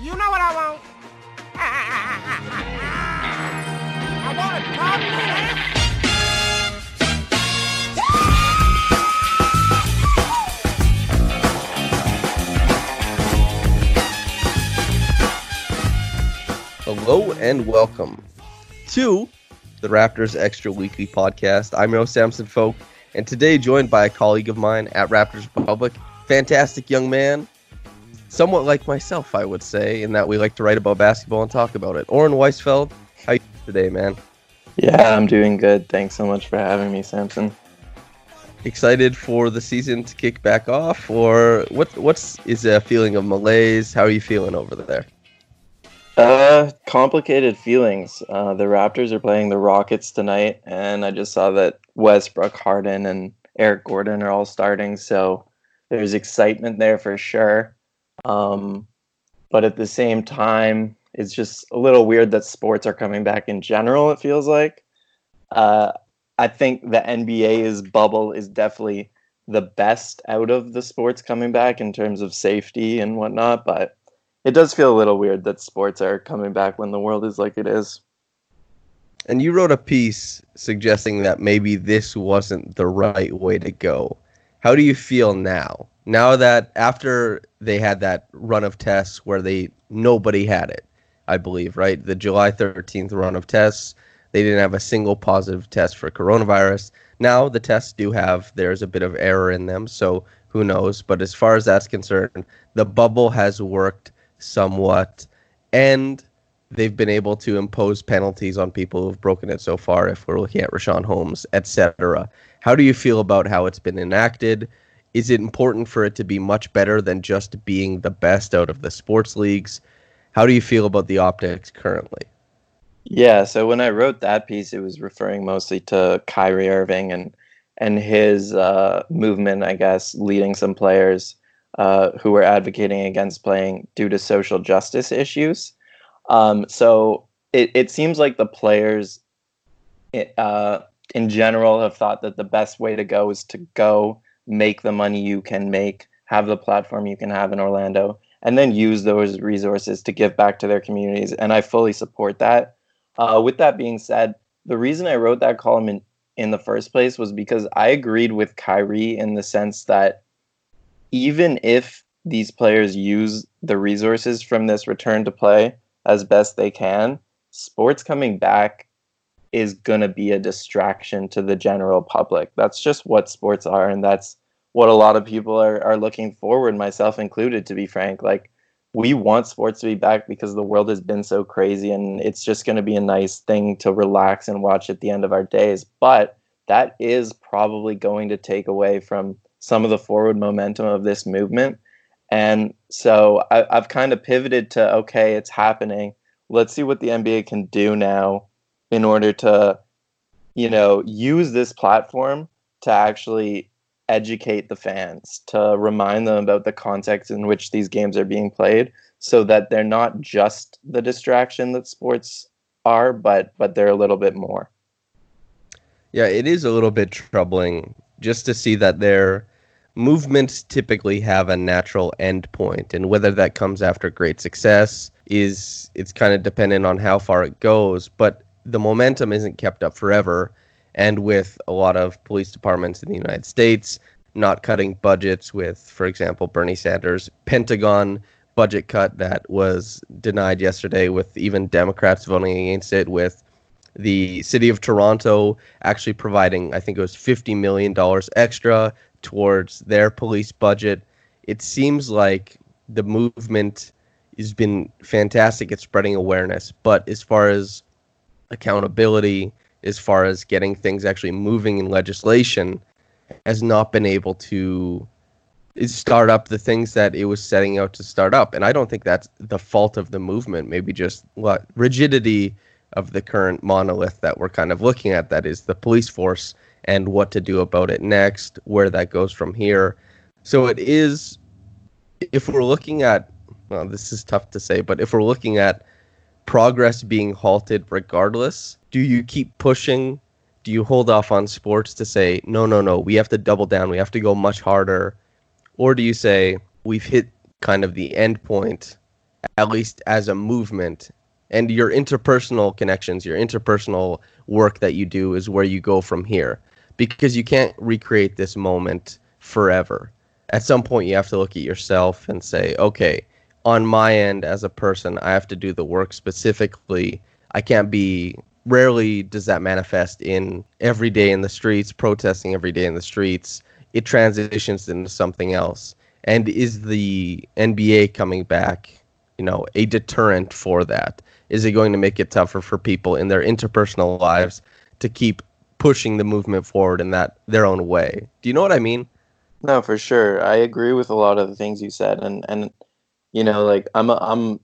You know what I want? I want a top Hello and welcome to the Raptors Extra Weekly Podcast. I'm your host, Samson Folk, and today joined by a colleague of mine at Raptors Republic, fantastic young man, somewhat like myself, I would say, in that we like to write about basketball and talk about it. Oren Weisfeld, how you today, man? Yeah, I'm doing good. Thanks so much for having me, Samson. Excited for the season to kick back off, or what? What's is a feeling of malaise? How are you feeling over there? Uh, complicated feelings. Uh, the Raptors are playing the Rockets tonight, and I just saw that Westbrook, Harden, and Eric Gordon are all starting, so there's excitement there for sure. Um, but at the same time, it's just a little weird that sports are coming back in general. It feels like. Uh, I think the NBA's bubble is definitely the best out of the sports coming back in terms of safety and whatnot, but it does feel a little weird that sports are coming back when the world is like it is. And you wrote a piece suggesting that maybe this wasn't the right way to go. How do you feel now? Now that after they had that run of tests where they nobody had it, I believe, right? The July 13th run of tests, they didn't have a single positive test for coronavirus. Now the tests do have there's a bit of error in them, so who knows, but as far as that's concerned, the bubble has worked somewhat and they've been able to impose penalties on people who've broken it so far if we're looking at Richaun Holmes, etc. How do you feel about how it's been enacted? Is it important for it to be much better than just being the best out of the sports leagues? How do you feel about the optics currently? Yeah, so when I wrote that piece, it was referring mostly to Kyrie Irving and and his uh, movement, I guess, leading some players uh, who were advocating against playing due to social justice issues. Um, so it, it seems like the players uh, in general have thought that the best way to go is to go make the money you can make, have the platform you can have in Orlando, and then use those resources to give back to their communities. And I fully support that. Uh, with that being said, the reason I wrote that column in, in the first place was because I agreed with Kyrie in the sense that even if these players use the resources from this return to play as best they can, sports coming back is going to be a distraction to the general public. That's just what sports are. And that's what a lot of people are, are looking forward, myself included, to be frank. Like, we want sports to be back because the world has been so crazy and it's just going to be a nice thing to relax and watch at the end of our days. But that is probably going to take away from some of the forward momentum of this movement. And so I, I've kind of pivoted to okay, it's happening. Let's see what the NBA can do now in order to, you know, use this platform to actually educate the fans, to remind them about the context in which these games are being played, so that they're not just the distraction that sports are, but but they're a little bit more. Yeah, it is a little bit troubling just to see that their movements typically have a natural end point, and whether that comes after great success is it's kind of dependent on how far it goes. But the momentum isn't kept up forever, and with a lot of police departments in the United States not cutting budgets, with, for example, Bernie Sanders' Pentagon budget cut that was denied yesterday, with even Democrats voting against it, with the city of Toronto actually providing, I think it was $50 million extra towards their police budget. It seems like the movement has been fantastic at spreading awareness, but as far as accountability, as far as getting things actually moving in legislation, has not been able to start up the things that it was setting out to start up. And I don't think that's the fault of the movement. Maybe just what rigidity of the current monolith that we're kind of looking at that is the police force and what to do about it next, where that goes from here. So it is, if we're looking at, well, this is tough to say, but if we're looking at progress being halted regardless, do you keep pushing? Do you hold off on sports to say, no, no, no, we have to double down, we have to go much harder? Or do you say, we've hit kind of the end point, at least as a movement, and your interpersonal connections, your interpersonal work that you do is where you go from here because you can't recreate this moment forever. At some point, you have to look at yourself and say, okay, on my end as a person, I have to do the work specifically. I can't be, rarely does that manifest in every day in the streets, protesting every day in the streets. It transitions into something else. And is the NBA coming back, you know, a deterrent for that? is it going to make it tougher for people in their interpersonal lives to keep pushing the movement forward in that their own way? Do you know what I mean? No, for sure. I agree with a lot of the things you said, and and you know, like I'm a, I'm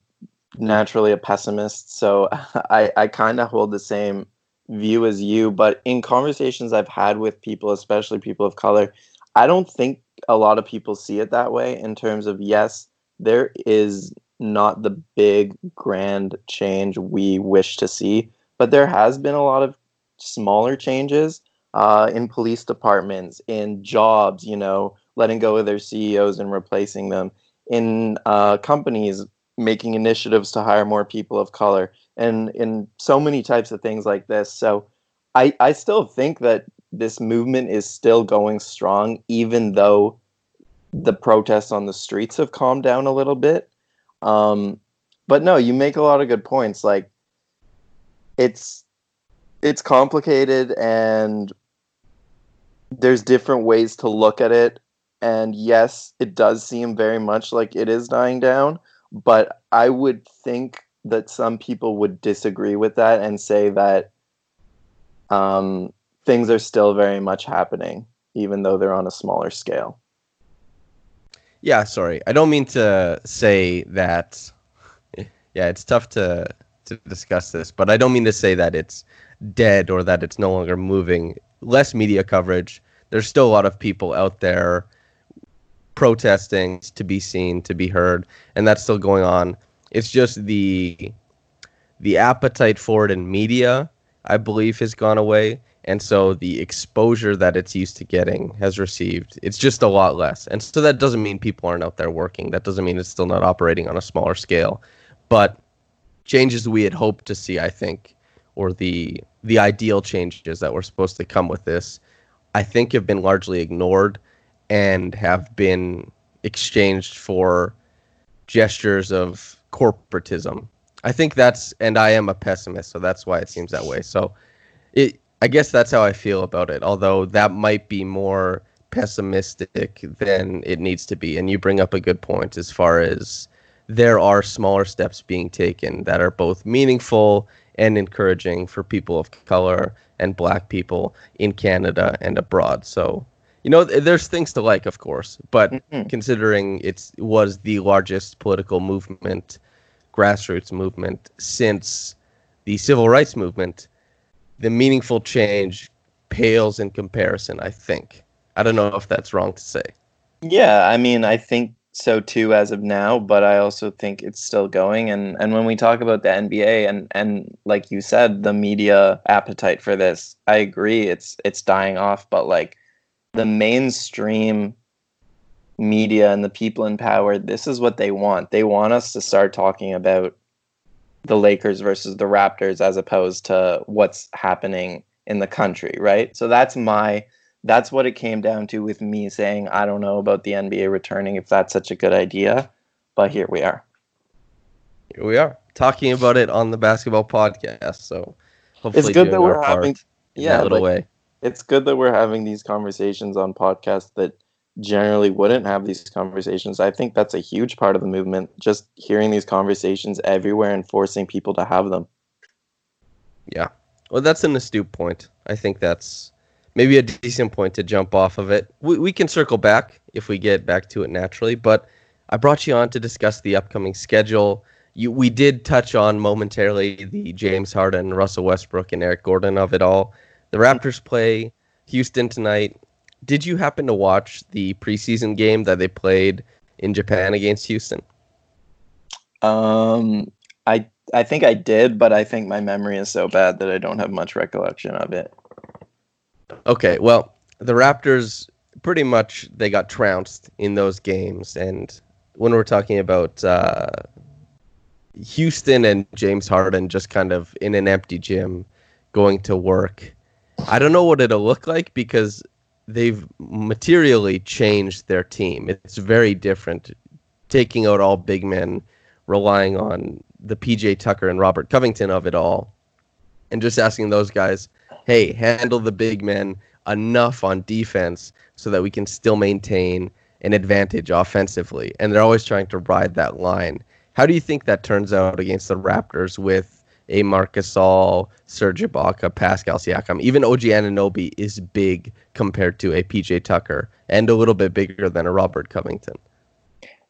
naturally a pessimist, so I I kind of hold the same view as you. But in conversations I've had with people, especially people of color, I don't think a lot of people see it that way. In terms of yes, there is not the big grand change we wish to see, but there has been a lot of smaller changes uh, in police departments, in jobs, you know, letting go of their CEOs and replacing them, in uh, companies making initiatives to hire more people of color, and in so many types of things like this. So I, I still think that this movement is still going strong, even though the protests on the streets have calmed down a little bit. Um, but no, you make a lot of good points. Like it's it's complicated and there's different ways to look at it. And yes, it does seem very much like it is dying down, but I would think that some people would disagree with that and say that um, things are still very much happening, even though they're on a smaller scale. Yeah, sorry. I don't mean to say that. Yeah, it's tough to to discuss this, but I don't mean to say that it's dead or that it's no longer moving. Less media coverage. There's still a lot of people out there protesting to be seen, to be heard, and that's still going on. It's just the the appetite for it in media, I believe, has gone away and so the exposure that it's used to getting has received it's just a lot less. And so that doesn't mean people aren't out there working. That doesn't mean it's still not operating on a smaller scale. But changes we had hoped to see i think or the the ideal changes that were supposed to come with this i think have been largely ignored and have been exchanged for gestures of corporatism i think that's and i am a pessimist so that's why it seems that way so it I guess that's how I feel about it. Although that might be more pessimistic than it needs to be. And you bring up a good point as far as there are smaller steps being taken that are both meaningful and encouraging for people of color and black people in Canada and abroad. So, you know, there's things to like, of course, but mm-hmm. considering it was the largest political movement, grassroots movement since the civil rights movement, the meaningful change pales in comparison. I think. I don't know if that's wrong to say. Yeah, I mean, I think so too as of now, but I also think it's still going. And and when we talk about the NBA and and like you said, the media appetite for this, I agree, it's it's dying off. But like the mainstream media and the people in power, this is what they want. They want us to start talking about the Lakers versus the Raptors as opposed to what's happening in the country, right? So that's my that's what it came down to with me saying I don't know about the NBA returning if that's such a good idea, but here we are. Here we are talking about it on the basketball podcast. So hopefully it's good that we're having in yeah, little like, way. It's good that we're having these conversations on podcasts that generally wouldn't have these conversations. I think that's a huge part of the movement. Just hearing these conversations everywhere and forcing people to have them. Yeah. Well, that's an astute point. I think that's maybe a decent point to jump off of it. We, we can circle back if we get back to it naturally, but I brought you on to discuss the upcoming schedule. You, we did touch on momentarily the James Harden, Russell Westbrook, and Eric Gordon of it all. The Raptors play Houston tonight. Did you happen to watch the preseason game that they played in Japan against Houston? Um, I I think I did, but I think my memory is so bad that I don't have much recollection of it. Okay, well, the Raptors pretty much they got trounced in those games, and when we're talking about uh, Houston and James Harden just kind of in an empty gym going to work, I don't know what it'll look like because they've materially changed their team. It's very different, taking out all big men, relying on the PJ Tucker and Robert Covington of it all, and just asking those guys, hey, handle the big men enough on defense so that we can still maintain an advantage offensively. And they're always trying to ride that line. How do you think that turns out against the Raptors with a Marc Gasol, Serge Ibaka, Pascal Siakam? Even OG Anunoby is big compared to a PJ Tucker and a little bit bigger than a Robert Covington.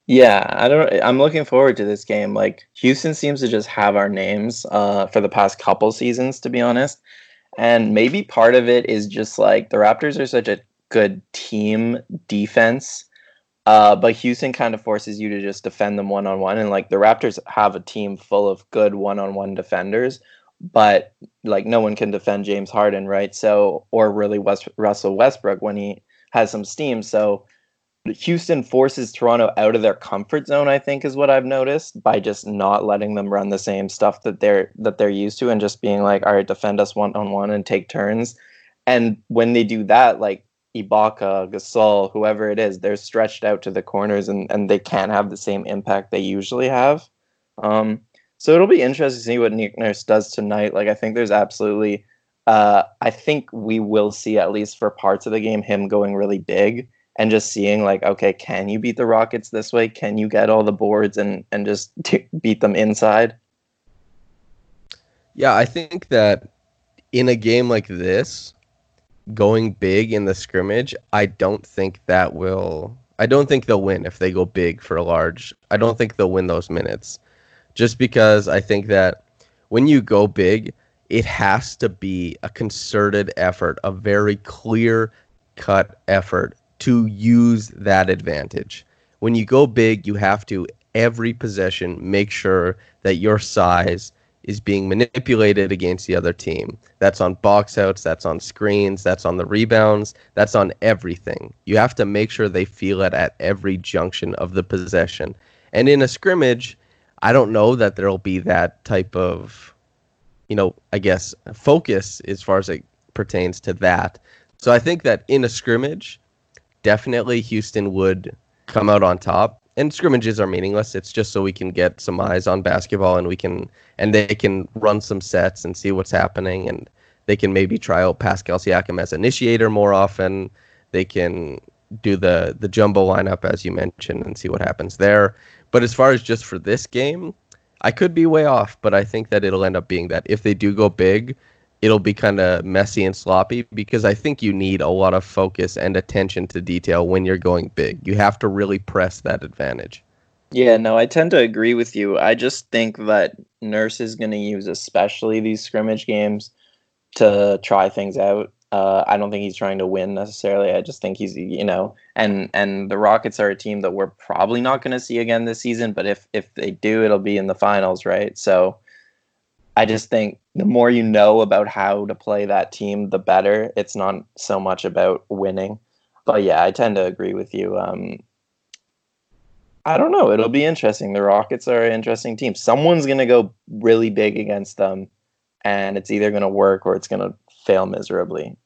Yeah, I don't. I'm looking forward to this game. Like Houston seems to just have our names uh, for the past couple seasons, to be honest. And maybe part of it is just like the Raptors are such a good team defense, uh, but Houston kind of forces you to just defend them one on one. And like the Raptors have a team full of good one on one defenders, but like no one can defend James Harden, right? So or really West, Russell Westbrook when he has some steam. So Houston forces Toronto out of their comfort zone, I think is what I've noticed by just not letting them run the same stuff that they're that they're used to and just being like, all right, defend us one on one and take turns. And when they do that, like Ibaka, Gasol, whoever it is, they're stretched out to the corners and, and they can't have the same impact they usually have. Um, so it'll be interesting to see what Nick Nurse does tonight. Like I think there's absolutely uh, I think we will see at least for parts of the game him going really big and just seeing like okay can you beat the rockets this way can you get all the boards and and just t- beat them inside Yeah, I think that in a game like this, going big in the scrimmage, I don't think that will. I don't think they'll win if they go big for a large. I don't think they'll win those minutes. Just because I think that when you go big, it has to be a concerted effort, a very clear cut effort to use that advantage. When you go big, you have to every possession make sure that your size is being manipulated against the other team. That's on box outs, that's on screens, that's on the rebounds, that's on everything. You have to make sure they feel it at every junction of the possession. And in a scrimmage, I don't know that there'll be that type of, you know, I guess focus as far as it pertains to that. So I think that in a scrimmage, definitely Houston would come out on top. And scrimmages are meaningless. It's just so we can get some eyes on basketball and we can and they can run some sets and see what's happening and they can maybe try out Pascal Siakam as initiator more often. They can do the the jumbo lineup as you mentioned and see what happens there. But as far as just for this game, I could be way off, but I think that it'll end up being that if they do go big, it'll be kind of messy and sloppy because I think you need a lot of focus and attention to detail when you're going big. You have to really press that advantage. Yeah, no, I tend to agree with you. I just think that Nurse is going to use especially these scrimmage games to try things out. Uh, I don't think he's trying to win necessarily. I just think he's, you know, and and the Rockets are a team that we're probably not going to see again this season. But if if they do, it'll be in the finals, right? So I just think the more you know about how to play that team, the better. It's not so much about winning. But yeah, I tend to agree with you. Um, I don't know. It'll be interesting. The Rockets are an interesting team. Someone's going to go really big against them, and it's either going to work or it's going to fail miserably.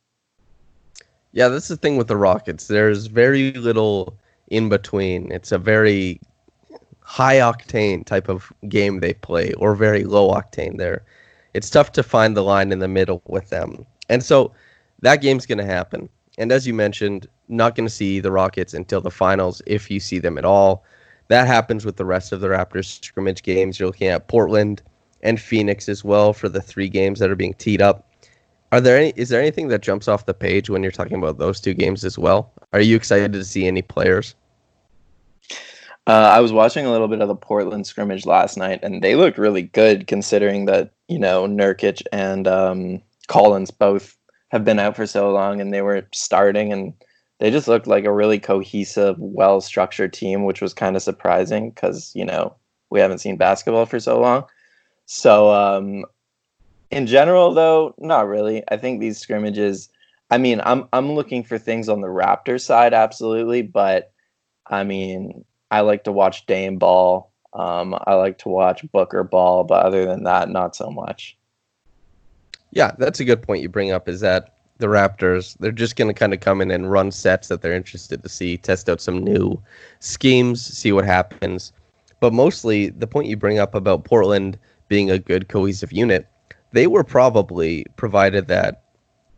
Yeah, that's the thing with the Rockets. There's very little in between. It's a very high octane type of game they play, or very low octane. There, it's tough to find the line in the middle with them, and so that game's going to happen. And as you mentioned, not going to see the Rockets until the finals, if you see them at all. That happens with the rest of the Raptors scrimmage games. You're looking at Portland and Phoenix as well for the three games that are being teed up. Are there any? Is there anything that jumps off the page when you're talking about those two games as well? Are you excited to see any players? Uh, I was watching a little bit of the Portland scrimmage last night, and they looked really good considering that you know Nurkic and um, Collins both have been out for so long, and they were starting, and they just looked like a really cohesive, well structured team, which was kind of surprising because, you know, we haven't seen basketball for so long. So, um, in general, though, not really. I think these scrimmages, I mean, I'm, I'm looking for things on the Raptors side, absolutely. But I mean, I like to watch Dame ball. Um, I like to watch Booker ball, but other than that, not so much. Yeah, that's a good point you bring up. Is that the Raptors. They're just going to kind of come in and run sets that they're interested to see, test out some new schemes, see what happens. But mostly, the point you bring up about Portland being a good cohesive unit, they were probably provided that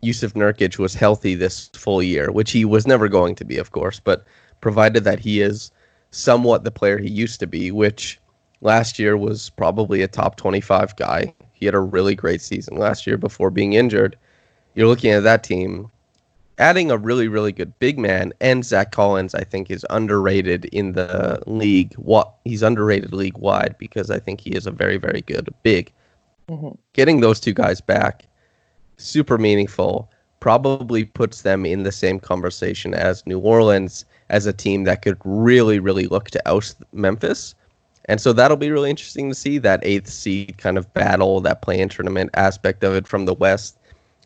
Jusuf Nurkic was healthy this full year, which he was never going to be, of course, but provided that he is somewhat the player he used to be, which last year was probably a top 25 guy. He had a really great season last year before being injured you're looking at that team. Adding a really, really good big man and Zach Collins, I think, is underrated in the league. What he's underrated league wide because I think he is a very, very good big. Mm-hmm. Getting those two guys back, super meaningful. Probably puts them in the same conversation as New Orleans as a team that could really, really look to oust Memphis. And so that'll be really interesting to see that eighth seed kind of battle, that play in tournament aspect of it from the West.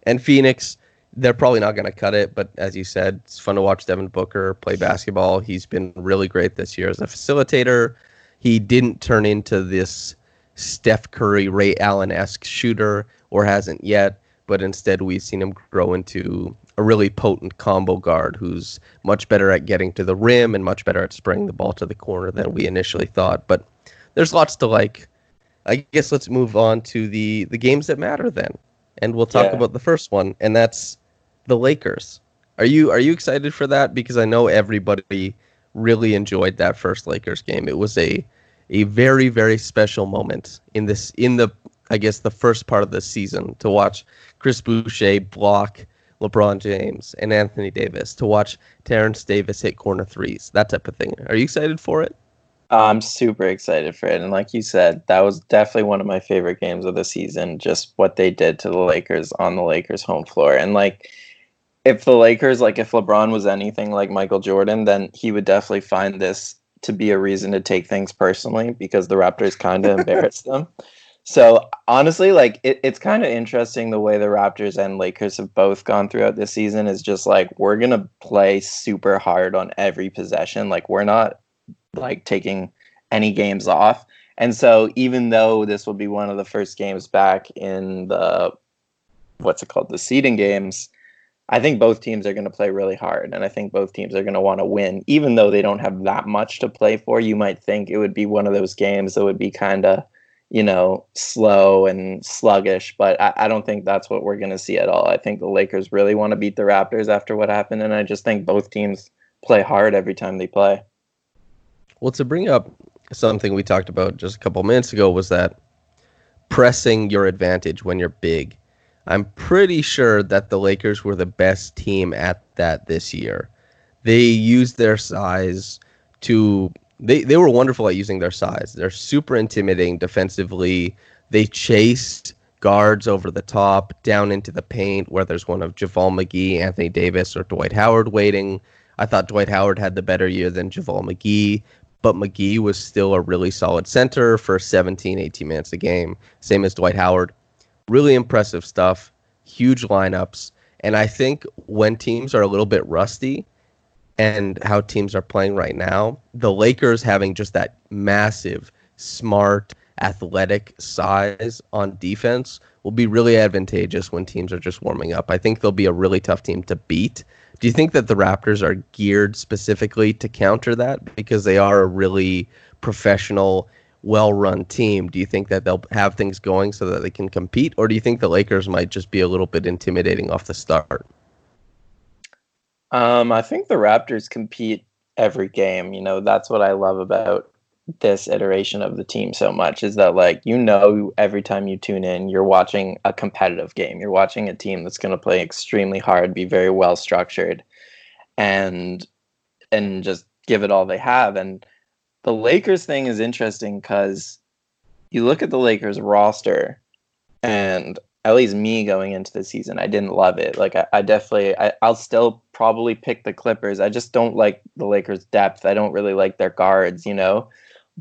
And Phoenix, they're probably not going to cut it, but as you said, it's fun to watch Devin Booker play basketball. He's been really great this year as a facilitator. He didn't turn into this Steph Curry, Ray Allen esque shooter, or hasn't yet, but instead we've seen him grow into a really potent combo guard who's much better at getting to the rim and much better at spraying the ball to the corner than we initially thought. But there's lots to like. I guess let's move on to the the games that matter then and we'll talk yeah. about the first one, and that's the Lakers. Are you are you excited for that? Because I know everybody really enjoyed that first Lakers game. It was a a very very special moment in this in the I guess the first part of the season to watch Chris Boucher block LeBron James and Anthony Davis, to watch Terrence Davis hit corner threes, that type of thing. Are you excited for it? I'm super excited for it. And like you said, that was definitely one of my favorite games of the season, just what they did to the Lakers on the Lakers home floor. And like if the Lakers, like if LeBron was anything like Michael Jordan, then he would definitely find this to be a reason to take things personally because the Raptors kind of embarrassed them. So honestly, like it, it's kind of interesting the way the Raptors and Lakers have both gone throughout this season is just like we're gonna play super hard on every possession. Like we're not like taking any games off. And so even though this will be one of the first games back in the what's it called the seeding games, I think both teams are going to play really hard and I think both teams are going to want to win even though they don't have that much to play for. You might think it would be one of those games that would be kind of you know, slow and sluggish, but I, I don't think that's what we're going to see at all. I think the Lakers really want to beat the Raptors after what happened, and I just think both teams play hard every time they play. Well, to bring up something we talked about just a couple minutes ago was that pressing your advantage when you're big. I'm pretty sure that the Lakers were the best team at that this year. They used their size to they they were wonderful at using their size. They're super intimidating defensively. They chased guards over the top, down into the paint, where there's one of JaVale McGee, Anthony Davis, or Dwight Howard waiting. I thought Dwight Howard had the better year than JaVale McGee, but McGee was still a really solid center for 17, 18 minutes a game, same as Dwight Howard. Really impressive stuff, huge lineups. And I think when teams are a little bit rusty, and how teams are playing right now, the Lakers having just that massive, smart, athletic size on defense will be really advantageous when teams are just warming up. I think they'll be a really tough team to beat. Do you think that the Raptors are geared specifically to counter that because they are a really professional, well run team? Do you think that they'll have things going so that they can compete? Or do you think the Lakers might just be a little bit intimidating off the start? Um, I think the Raptors compete every game. You know, that's what I love about this iteration of the team so much is that like you know every time you tune in you're watching a competitive game you're watching a team that's going to play extremely hard be very well structured and and just give it all they have and the Lakers thing is interesting cuz you look at the Lakers roster and at least me going into the season, I didn't love it. Like I, I definitely, I, I'll still probably pick the Clippers. I just don't like the Lakers' depth. I don't really like their guards, you know.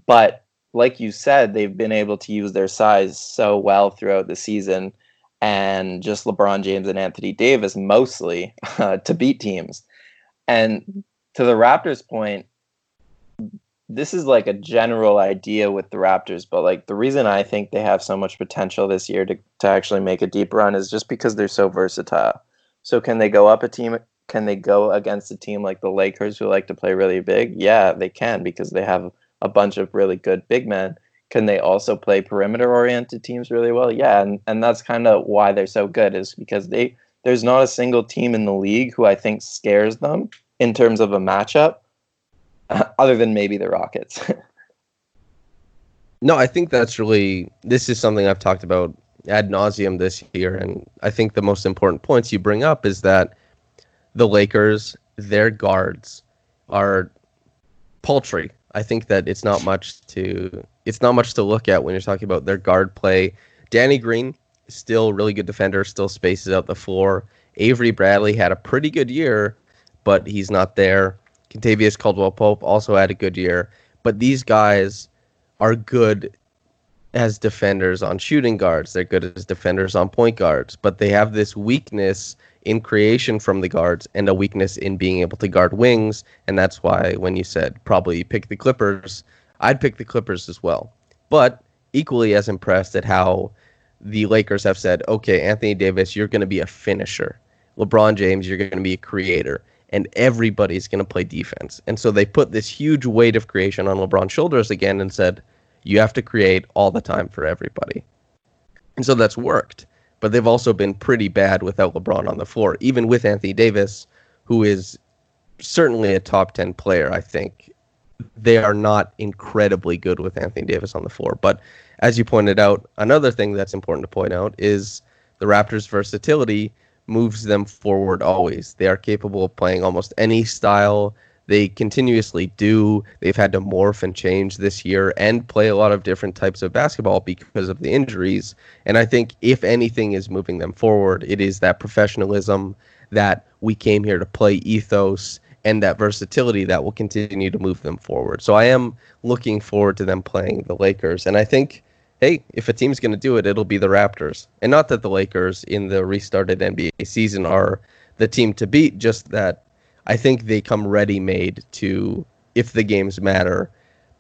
But like you said, they've been able to use their size so well throughout the season, and just LeBron James and Anthony Davis mostly uh, to beat teams. And to the Raptors' point, this is like a general idea with the Raptors, but like the reason I think they have so much potential this year to, to actually make a deep run is just because they're so versatile. So can they go up a team? Can they go against a team like the Lakers who like to play really big? Yeah, they can because they have a bunch of really good big men. Can they also play perimeter oriented teams really well? Yeah, and, and that's kind of why they're so good is because they there's not a single team in the league who I think scares them in terms of a matchup other than maybe the Rockets. no, I think that's really this is something I've talked about ad nauseum this year, and I think the most important points you bring up is that the Lakers, their guards, are paltry. I think that it's not much to it's not much to look at when you're talking about their guard play. Danny Green, still really good defender, still spaces out the floor. Avery Bradley had a pretty good year, but he's not there. Kentavious Caldwell Pope also had a good year, but these guys are good as defenders on shooting guards. They're good as defenders on point guards, but they have this weakness in creation from the guards and a weakness in being able to guard wings. And that's why when you said probably pick the Clippers, I'd pick the Clippers as well. But equally as impressed at how the Lakers have said, okay, Anthony Davis, you're going to be a finisher. LeBron James, you're going to be a creator and everybody's going to play defense. And so they put this huge weight of creation on LeBron's shoulders again and said, you have to create all the time for everybody. And so that's worked. But they've also been pretty bad without LeBron on the floor, even with Anthony Davis, who is certainly a top 10 player, I think. They are not incredibly good with Anthony Davis on the floor. But as you pointed out, another thing that's important to point out is the Raptors' versatility moves them forward always. They are capable of playing almost any style. They continuously do. They've had to morph and change this year and play a lot of different types of basketball because of the injuries. And I think if anything is moving them forward, it is that professionalism that we came here to play ethos and that versatility that will continue to move them forward. So I am looking forward to them playing the Lakers. And I think hey, if a team's going to do it, it'll be the Raptors. And not that the Lakers in the restarted NBA season are the team to beat, just that I think they come ready made to, if the games matter,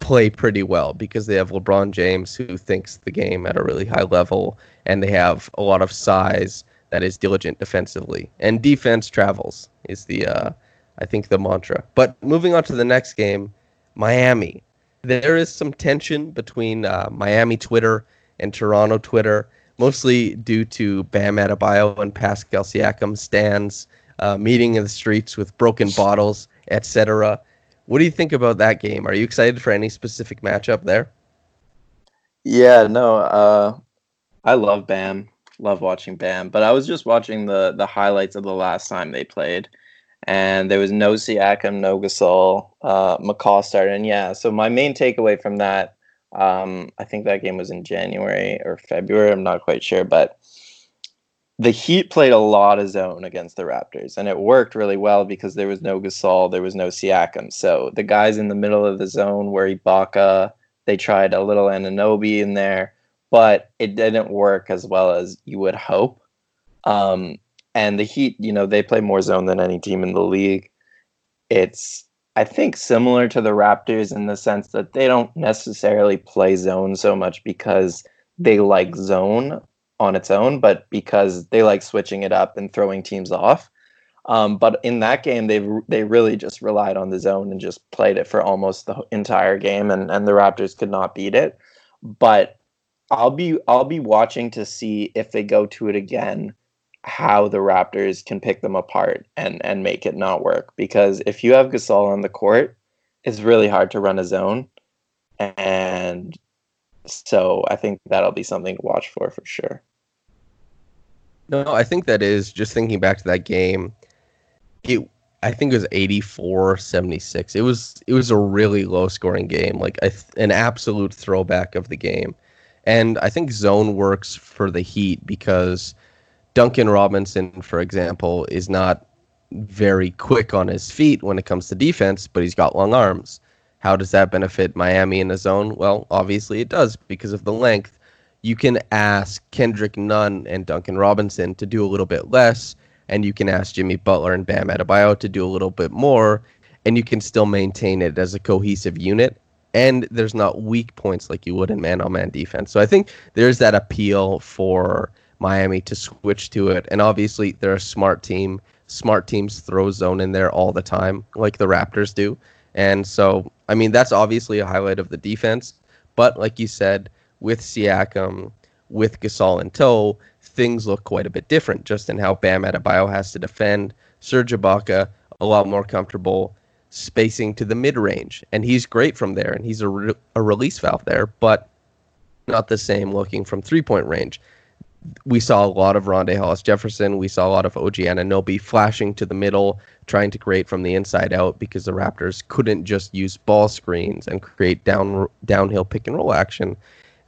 play pretty well because they have LeBron James who thinks the game at a really high level and they have a lot of size that is diligent defensively. And defense travels is the, uh, I think, the mantra. But moving on to the next game, Miami there is some tension between uh, Miami Twitter and Toronto Twitter, mostly due to Bam Adebayo and Pascal Siakam stands uh, meeting in the streets with broken bottles, etc. What do you think about that game? Are you excited for any specific matchup there? Yeah, no, uh, I love Bam. Love watching Bam, but I was just watching the the highlights of the last time they played, and there was no Siakam, no Gasol. Uh, McCaw started, and yeah. So my main takeaway from that Um, I think that game was in January or February. I'm not quite sure, but the Heat played a lot of zone against the Raptors, and it worked really well because there was no Gasol, there was no Siakam. So the guys in the middle of the zone were Ibaka. They tried a little Anunoby in there, but it didn't work as well as you would hope. Um, and the Heat, you know, they play more zone than any team in the league. It's, I think, similar to the Raptors in the sense that they don't necessarily play zone so much because they like zone on its own, but because they like switching it up and throwing teams off. Um, but in that game, they they really just relied on the zone and just played it for almost the entire game, and, and the Raptors could not beat it. But I'll be I'll be watching to see if they go to it again, how the Raptors can pick them apart and and make it not work. Because if you have Gasol on the court, it's really hard to run a zone, and so I think that'll be something to watch for for sure. No, I think that is just thinking back to that game. It I think it was 84-76. It was it was a really low scoring game, like an absolute throwback of the game. And I think zone works for the Heat because Duncan Robinson, for example, is not very quick on his feet when it comes to defense, but he's got long arms. How does that benefit Miami in the zone? Well, obviously it does because of the length. You can ask Kendrick Nunn and Duncan Robinson to do a little bit less, and you can ask Jimmy Butler and Bam Adebayo to do a little bit more, and you can still maintain it as a cohesive unit. And there's not weak points like you would in man on man defense. So I think there's that appeal for Miami to switch to it. And obviously, they're a smart team. Smart teams throw zone in there all the time, like the Raptors do. And so, I mean, that's obviously a highlight of the defense. But like you said, with Siakam, with Gasol in tow, things look quite a bit different just in how Bam Adebayo has to defend. Serge Ibaka, a lot more comfortable spacing to the mid range. And he's great from there, and he's a, re- a release valve there, but not the same looking from three point range we saw a lot of Rondae Hollis Jefferson. We saw a lot of OG Anunoby flashing to the middle, trying to create from the inside out because the Raptors couldn't just use ball screens and create down downhill pick and roll action.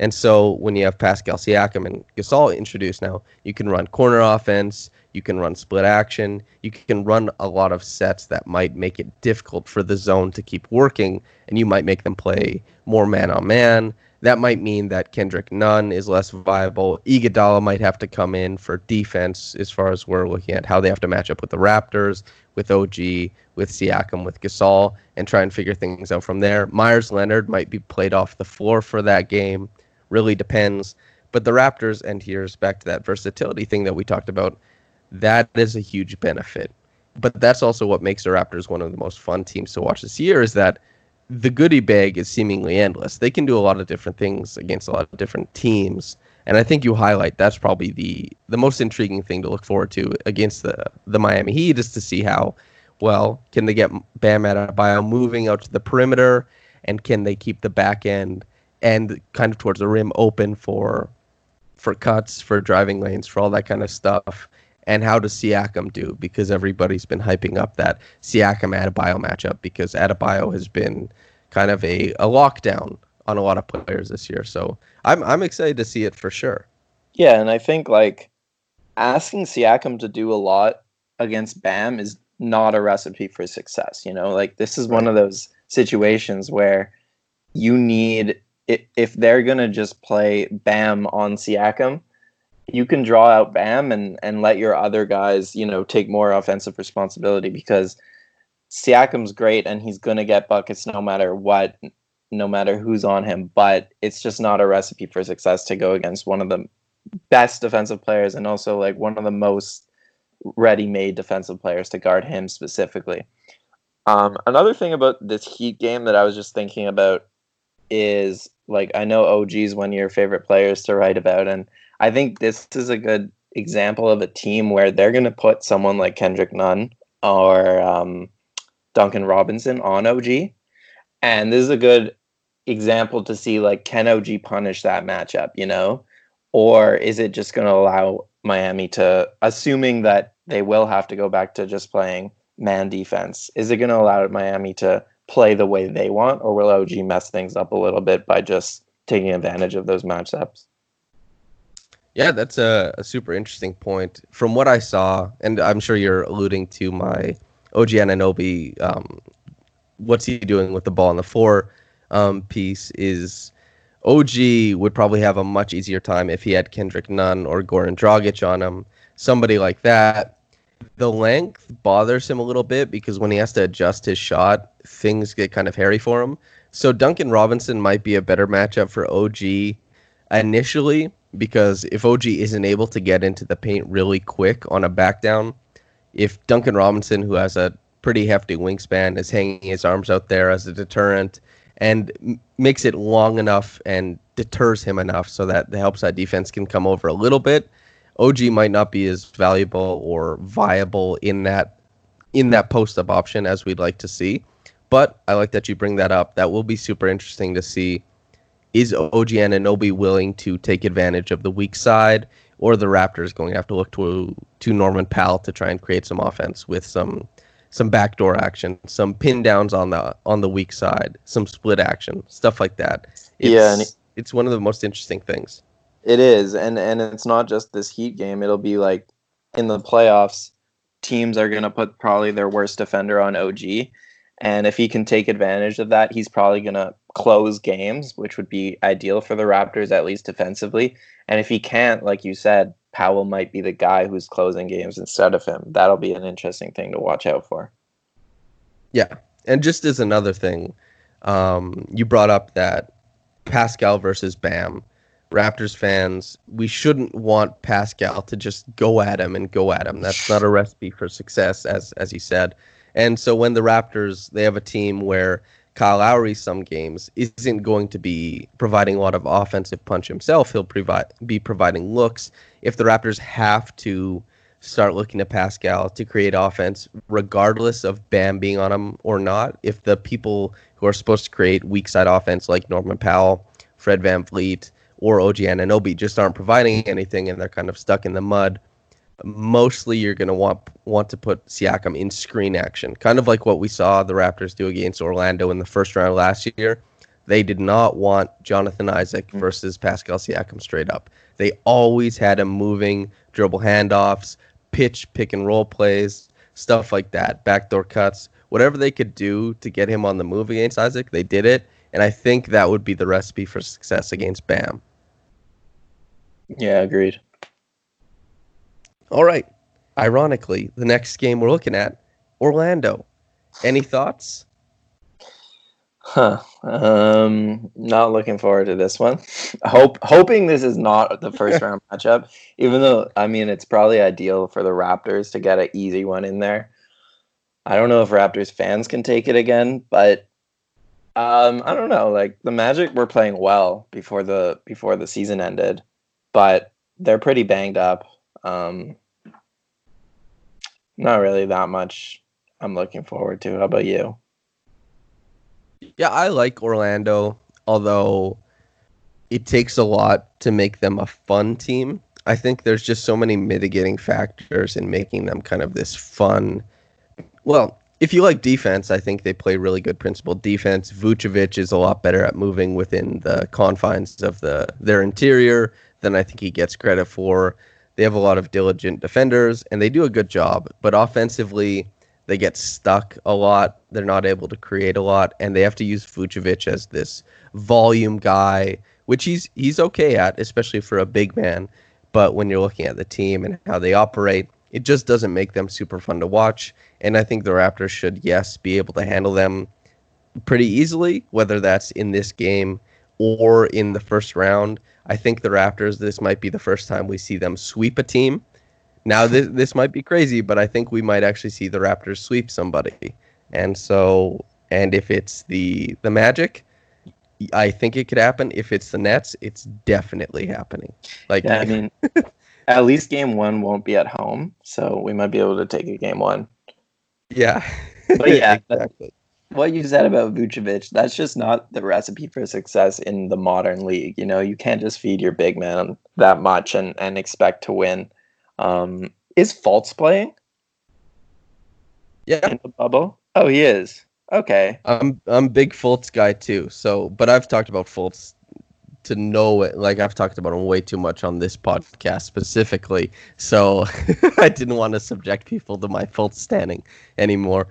And so when you have Pascal Siakam and Gasol introduced now, you can run corner offense, you can run split action, you can run a lot of sets that might make it difficult for the zone to keep working, and you might make them play more man on man that might mean that Kendrick Nunn is less viable. Iguodala might have to come in for defense as far as we're looking at how they have to match up with the Raptors, with OG, with Siakam, with Gasol, and try and figure things out from there. Meyers Leonard might be played off the floor for that game. Really depends. But the Raptors, and here's back to that versatility thing that we talked about, that is a huge benefit. But that's also what makes the Raptors one of the most fun teams to watch this year is that – the goodie bag is seemingly endless. They can do a lot of different things against a lot of different teams. And I think you highlight that's probably the the most intriguing thing to look forward to against the the Miami Heat is to see how well can they get Bam Adebayo moving out to the perimeter, and can they keep the back end and kind of towards the rim open for for cuts, for driving lanes, for all that kind of stuff. And how does Siakam do? Because everybody's been hyping up that Siakam Adebayo matchup because Adebayo has been kind of a, a lockdown on a lot of players this year. So I'm I'm excited to see it for sure. Yeah, and I think like asking Siakam to do a lot against Bam is not a recipe for success. You know, like this is one of those situations where you need if they're gonna just play Bam on Siakam, you can draw out Bam and and let your other guys, you know, take more offensive responsibility because Siakam's great and he's going to get buckets no matter what, no matter who's on him. But it's just not a recipe for success to go against one of the best defensive players and also like one of the most ready-made defensive players to guard him specifically. Um, another thing about this Heat game that I was just thinking about is like I know OG's one of your favorite players to write about, and I think this is a good example of a team where they're going to put someone like Kendrick Nunn or um, Duncan Robinson on OG. And this is a good example to see like can OG punish that matchup, you know? Or is it just going to allow Miami to assuming that they will have to go back to just playing man defense, is it going to allow Miami to play the way they want or will OG mess things up a little bit by just taking advantage of those matchups. Yeah, that's a, a, super interesting point. From what I saw, and I'm sure you're alluding to my OG Anunoby, um, what's he doing with the ball on the floor um, piece is OG would probably have a much easier time if he had Kendrick Nunn or Goran Dragic on him, somebody like that. The length bothers him a little bit because when he has to adjust his shot, things get kind of hairy for him. So Duncan Robinson might be a better matchup for OG initially because if OG isn't able to get into the paint really quick on a back down, if Duncan Robinson, who has a pretty hefty wingspan, is hanging his arms out there as a deterrent and makes it long enough and deters him enough so that the help side defense can come over a little bit, OG might not be as valuable or viable in that in that post up option as we'd like to see. But I like that you bring that up. That will be super interesting to see is OG Anunoby willing to take advantage of the weak side, or the Raptors going to have to look to to Norman Powell to try and create some offense with some some backdoor action, some pin downs on the on the weak side, some split action, stuff like that. It's, yeah, and it's one of the most interesting things. It is, and and it's not just this Heat game. It'll be like in the playoffs, teams are going to put probably their worst defender on OG, and if he can take advantage of that, he's probably going to close games, which would be ideal for the Raptors, at least defensively. And if he can't, like you said, Powell might be the guy who's closing games instead of him. That'll be an interesting thing to watch out for. Yeah. And just as another thing, um, you brought up that Pascal versus Bam. Raptors fans, we shouldn't want Pascal to just go at him and go at him. That's not a recipe for success, as as he said. And so when the Raptors they have a team where Kyle Lowry some games isn't going to be providing a lot of offensive punch himself. He'll provide be providing looks. If the Raptors have to start looking to Pascal to create offense, regardless of Bam being on him or not, if the people who are supposed to create weak side offense like Norman Powell, Fred VanVleet, or OG Anunoby just aren't providing anything and they're kind of stuck in the mud, mostly you're going to want want to put Siakam in screen action, kind of like what we saw the Raptors do against Orlando in the first round last year. They did not want Jonathan Isaac mm. versus Pascal Siakam straight up. They always had him moving, dribble handoffs, pitch, pick and roll plays, stuff like that, backdoor cuts, whatever they could do to get him on the move against Isaac, they did it. And I think that would be the recipe for success against Bam. Yeah, agreed. All right. Ironically, the next game we're looking at, Orlando. Any thoughts? Huh. Um, not looking forward to this one. Hope hoping this is not the first round matchup. Even though I mean it's probably ideal for the Raptors to get an easy one in there. I don't know if Raptors fans can take it again, but um, I don't know. Like the Magic were playing well before the before the season ended, but they're pretty banged up. Um, not really that much I'm looking forward to. How about you? Yeah, I like Orlando, although it takes a lot to make them a fun team. I think there's just so many mitigating factors in making them kind of this fun. Well, if you like defense, I think they play really good principled defense. Vucevic is a lot better at moving within the confines of the their interior than I think he gets credit for. They have a lot of diligent defenders and they do a good job, but offensively, they get stuck a lot. They're not able to create a lot, and they have to use Vucevic as this volume guy, which he's he's okay at, especially for a big man. But when you're looking at the team and how they operate, it just doesn't make them super fun to watch. And I think the Raptors should, yes, be able to handle them pretty easily, whether that's in this game or in the first round. I think the Raptors, this might be the first time we see them sweep a team. Now, this, this might be crazy, but I think we might actually see the Raptors sweep somebody. And so, and if it's the the Magic, I think it could happen. If it's the Nets, it's definitely happening. Like, yeah, I mean, at least game one won't be at home, so we might be able to take a game one. Yeah, but yeah, exactly what you said about Vucevic, that's just not the recipe for success in the modern league. You know, you can't just feed your big man that much and, and expect to win. Um, is Fultz playing? Yeah. In the bubble? Oh, he is. Okay. I'm I'm big Fultz guy too. So, but I've talked about Fultz to know it. Like I've talked about him way too much on this podcast specifically, so I didn't want to subject people to my Fultz standing anymore.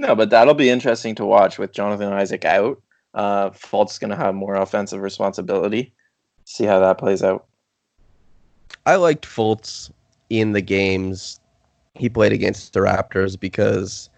No, but that'll be interesting to watch with Jonathan Isaac out. Uh, Fultz going to have more offensive responsibility. See how that plays out. I liked Fultz in the games he played against the Raptors because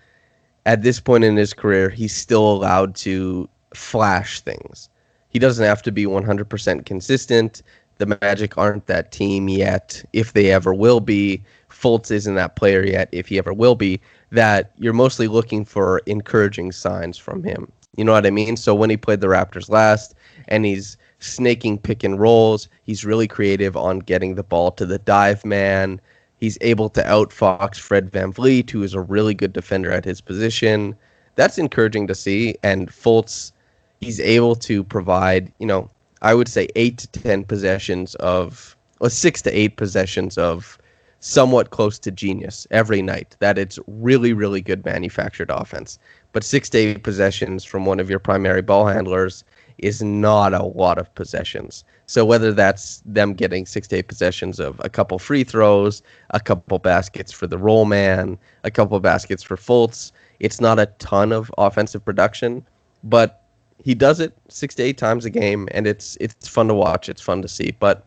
at this point in his career, he's still allowed to flash things. He doesn't have to be 100% consistent. The Magic aren't that team yet, if they ever will be. Fultz isn't that player yet, if he ever will be. That you're mostly looking for encouraging signs from him. You know what I mean? So when he played the Raptors last and he's snaking pick and rolls, he's really creative on getting the ball to the dive man. He's able to outfox Fred Van VanVleet, who is a really good defender at his position. That's encouraging to see. And Fultz, he's able to provide, you know, I would say eight to 10 possessions of, or six to eight possessions of somewhat close to genius every night. That it's really, really good manufactured offense. But six to eight possessions from one of your primary ball handlers is not a lot of possessions. So whether that's them getting six to eight possessions of a couple free throws, a couple baskets for the roll man, a couple baskets for Fultz, it's not a ton of offensive production, but he does it six to eight times a game, and it's it's fun to watch. It's fun to see, but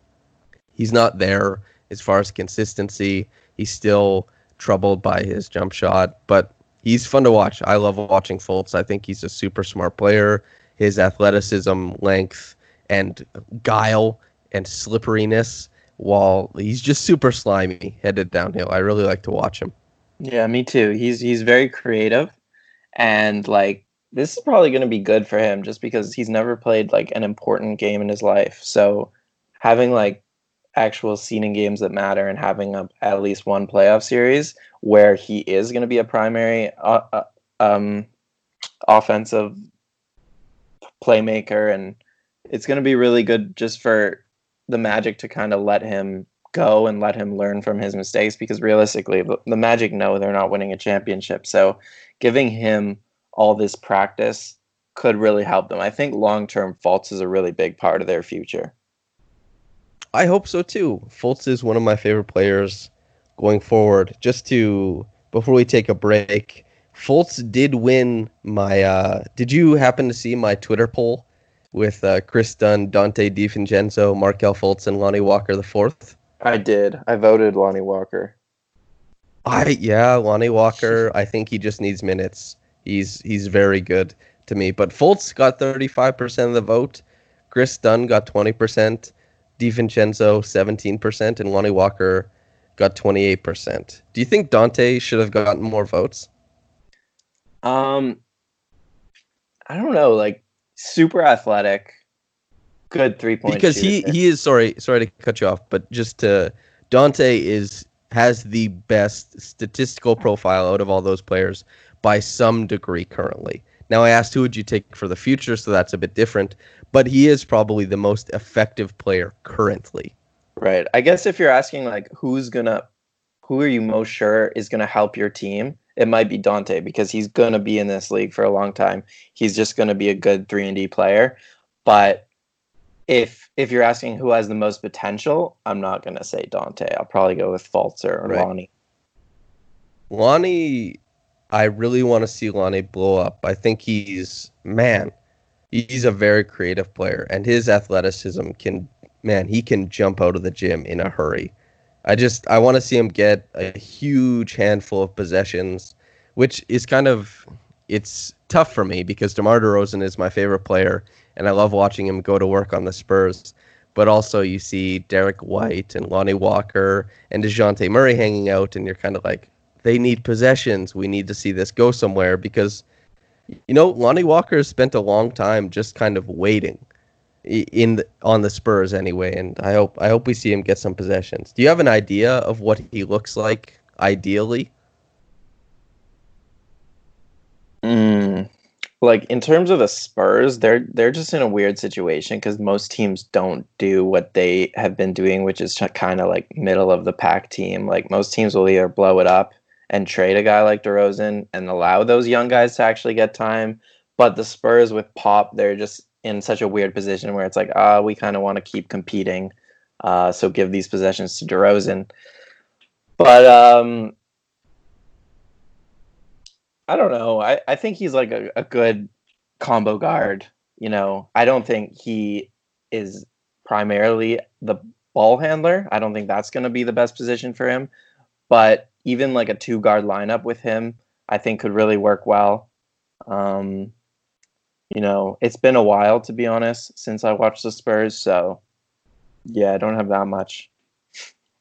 he's not there as far as consistency. He's still troubled by his jump shot, but he's fun to watch. I love watching Fultz. I think he's a super smart player his athleticism, length, and guile and slipperiness while he's just super slimy headed downhill. I really like to watch him. Yeah, me too. He's he's very creative and like this is probably going to be good for him just because he's never played like an important game in his life. So having like actual seeding games that matter and having a, at least one playoff series where he is going to be a primary uh, uh, um, offensive playmaker, and it's going to be really good just for the Magic to kind of let him go and let him learn from his mistakes because realistically, the Magic know they're not winning a championship. So giving him all this practice could really help them. I think long term, Fultz is a really big part of their future. I hope so too. Fultz is one of my favorite players going forward. Just to before we take a break, Fultz did win my. Uh, did you happen to see my Twitter poll with uh, Kris Dunn, Donte DiVincenzo, Markelle Fultz, and Lonnie Walker the fourth? I did. I voted Lonnie Walker. I yeah, Lonnie Walker. I think he just needs minutes. He's he's very good to me. But Fultz got thirty five percent of the vote. Kris Dunn got twenty percent. DiVincenzo seventeen percent, and Lonnie Walker got twenty eight percent. Do you think Donte should have gotten more votes? Um, I don't know, like super athletic, good three point. Because he he is sorry sorry to cut you off, but just to Donte is has the best statistical profile out of all those players by some degree currently. Now I asked who would you take for the future, so that's a bit different. But he is probably the most effective player currently. Right. I guess if you're asking like who's gonna who are you most sure is gonna help your team, it might be Donte because he's going to be in this league for a long time. He's just going to be a good 3 and D player. But if if you're asking who has the most potential, I'm not going to say Donte. I'll probably go with Fultz or right. Lonnie. Lonnie, I really want to see Lonnie blow up. I think he's man, he's a very creative player, and his athleticism can man, he can jump out of the gym in a hurry. I just I want to see him get a huge handful of possessions, which is kind of it's tough for me because DeMar DeRozan is my favorite player, and I love watching him go to work on the Spurs. But also, you see Derrick White and Lonnie Walker and Dejounte Murray hanging out, and you're kind of like, they need possessions. We need to see this go somewhere because, you know, Lonnie Walker has spent a long time just kind of waiting in the, on the Spurs anyway, and I hope I hope we see him get some possessions. Do you have an idea of what he looks like ideally? Mm, like in terms of the Spurs, they're they're just in a weird situation because most teams don't do what they have been doing, which is kind of like middle of the pack team. Like most teams will either blow it up and trade a guy like DeRozan and allow those young guys to actually get time. But the Spurs with Pop, they're just in such a weird position where it's like, ah, we kind of want to keep competing, uh, so give these possessions to DeRozan. But um, I don't know. I, I think he's like a, a good combo guard. You know, I don't think he is primarily the ball handler. I don't think that's going to be the best position for him. But even like a two guard lineup with him, I think could really work well. Um, you know, it's been a while to be honest since I watched the Spurs, so yeah, I don't have that much.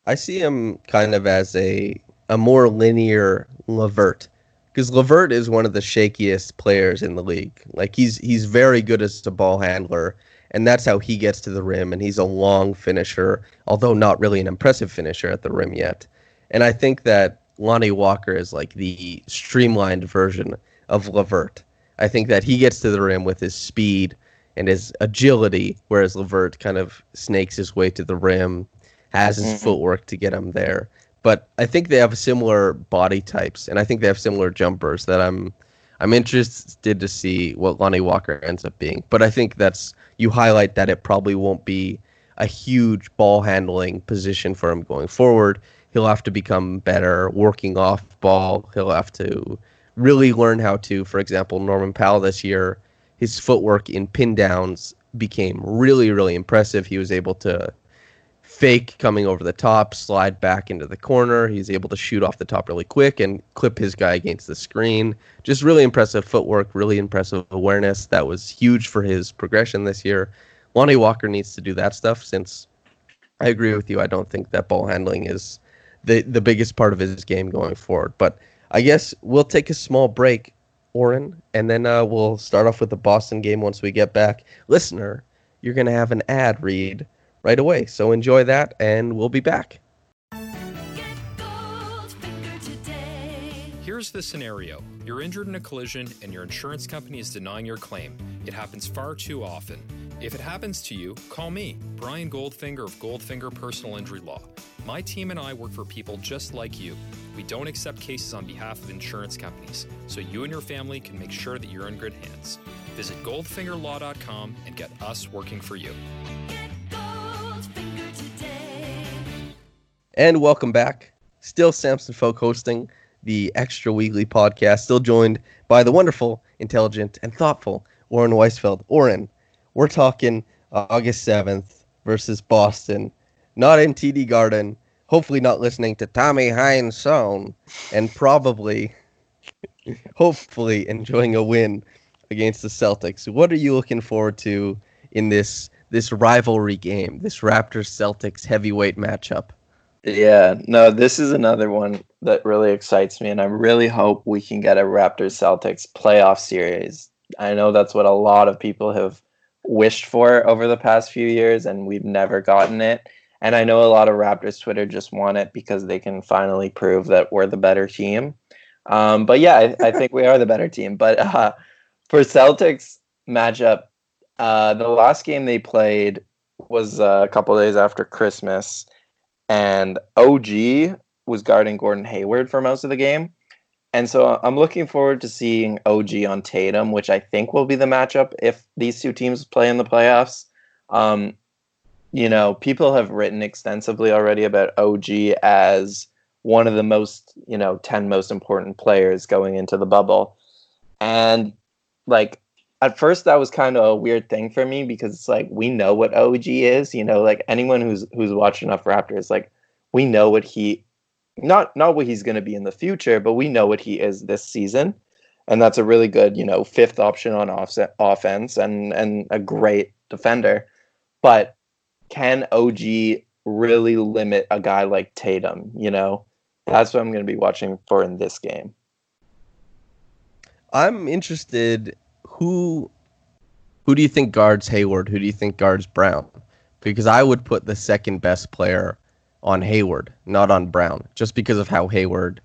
I see him kind of as a a more linear LeVert because LeVert is one of the shakiest players in the league. Like he's he's very good as a ball handler, and that's how he gets to the rim. And he's a long finisher, although not really an impressive finisher at the rim yet. And I think that Lonnie Walker is like the streamlined version of LeVert. I think that he gets to the rim with his speed and his agility, whereas LeVert kind of snakes his way to the rim, has his mm-hmm. footwork to get him there. But I think they have similar body types, and I think they have similar jumpers that I'm I'm interested to see what Lonnie Walker ends up being. But I think that's you highlight that it probably won't be a huge ball handling position for him going forward. He'll have to become better working off ball. He'll have to really learn how to, for example, Norman Powell this year, his footwork in pin downs became really, really impressive. He was able to fake coming over the top, slide back into the corner. He's able to shoot off the top really quick and clip his guy against the screen. Just really impressive footwork, really impressive awareness. That was huge for his progression this year. Lonnie Walker needs to do that stuff since I agree with you. I don't think that ball handling is the the biggest part of his game going forward. But I guess we'll take a small break, Oren, and then uh, we'll start off with the Boston game once we get back. Listener, you're going to have an ad read right away. So enjoy that, and we'll be back. Here's the scenario you're injured in a collision, and your insurance company is denying your claim. It happens far too often. If it happens to you, call me, Brian Goldfinger of Goldfinger Personal Injury Law. My team and I work for people just like you. We don't accept cases on behalf of insurance companies, so you and your family can make sure that you're in good hands. Visit goldfingerlaw.com and get us working for you. And welcome back. Still Samson Folk hosting the Extra Weekly podcast, still joined by the wonderful, intelligent, and thoughtful Oren Weisfeld. Oren, we're talking August 7th versus Boston, not in TD Garden, hopefully not listening to Tommy Heinsohn, and probably, hopefully enjoying a win against the Celtics. What are you looking forward to in this this rivalry game, this Raptors Celtics heavyweight matchup? Yeah, no, this is another one that really excites me, and I really hope we can get a Raptors Celtics playoff series. I know that's what a lot of people have wished for over the past few years, and we've never gotten it. And I know a lot of Raptors Twitter just want it because they can finally prove that we're the better team. Um, but yeah, I, I, think we are the better team. But uh, for Celtics matchup, uh, the last game they played was uh, a couple days after Christmas, and OG was guarding Gordon Hayward for most of the game. And so I'm looking forward to seeing OG on Tatum, which I think will be the matchup if these two teams play in the playoffs. Um, you know, people have written extensively already about OG as one of the most, you know, 10 most important players going into the bubble. And like at first that was kind of a weird thing for me because it's like we know what OG is, you know, like anyone who's who's watched enough Raptors like we know what he not not what he's going to be in the future, but we know what he is this season. And that's a really good, you know, fifth option on offset offense and and a great defender. But can OG really limit a guy like Tatum? You know, that's what I'm going to be watching for in this game. I'm interested. Who who do you think guards Hayward? Who do you think guards Brown? Because I would put the second best player on Hayward, not on Brown, just because of how Hayward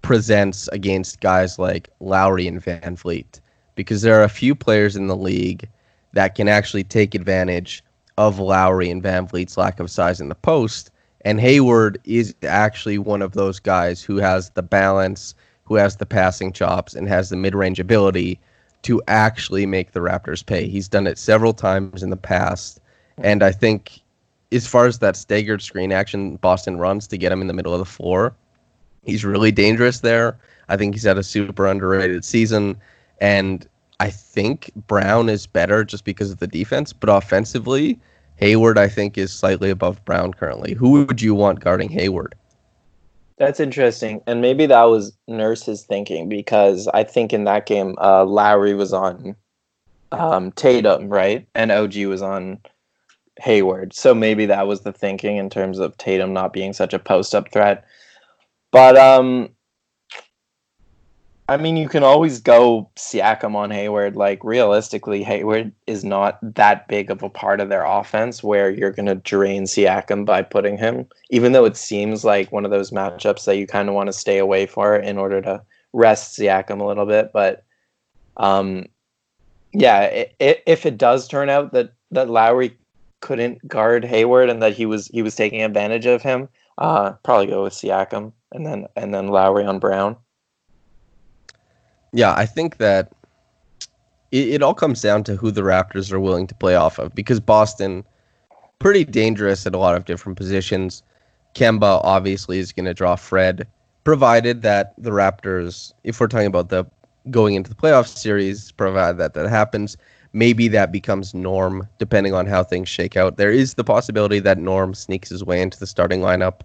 presents against guys like Lowry and VanVleet. Because there are a few players in the league that can actually take advantage of Lowry and VanVleet's lack of size in the post. And Hayward is actually one of those guys who has the balance, who has the passing chops, and has the mid range ability to actually make the Raptors pay. He's done it several times in the past, and I think as far as that staggered screen action Boston runs to get him in the middle of the floor, he's really dangerous there. I think he's had a super underrated season, and I think Brown is better just because of the defense, but offensively, Hayward I think is slightly above Brown currently. Who would you want guarding Hayward? That's interesting, and maybe that was Nurse's thinking because I think in that game, uh, Lowry was on um, Tatum, right, and OG was on Hayward. So maybe that was the thinking in terms of Tatum not being such a post-up threat. But um, I mean, you can always go Siakam on Hayward. Like realistically, Hayward is not that big of a part of their offense where you're going to drain Siakam by putting him. Even though it seems like one of those matchups that you kind of want to stay away for in order to rest Siakam a little bit. But um, yeah, it, it, if it does turn out that that Lowry couldn't guard Hayward and that he was he was taking advantage of him, uh, probably go with Siakam and then and then Lowry on Brown yeah, I think that it, it all comes down to who the Raptors are willing to play off of because Boston, pretty dangerous at a lot of different positions. Kemba obviously is going to draw Fred, provided that the Raptors, if we're talking about the going into the playoff series, provided that that happens, maybe that becomes Norm, depending on how things shake out. There is the possibility that Norm sneaks his way into the starting lineup,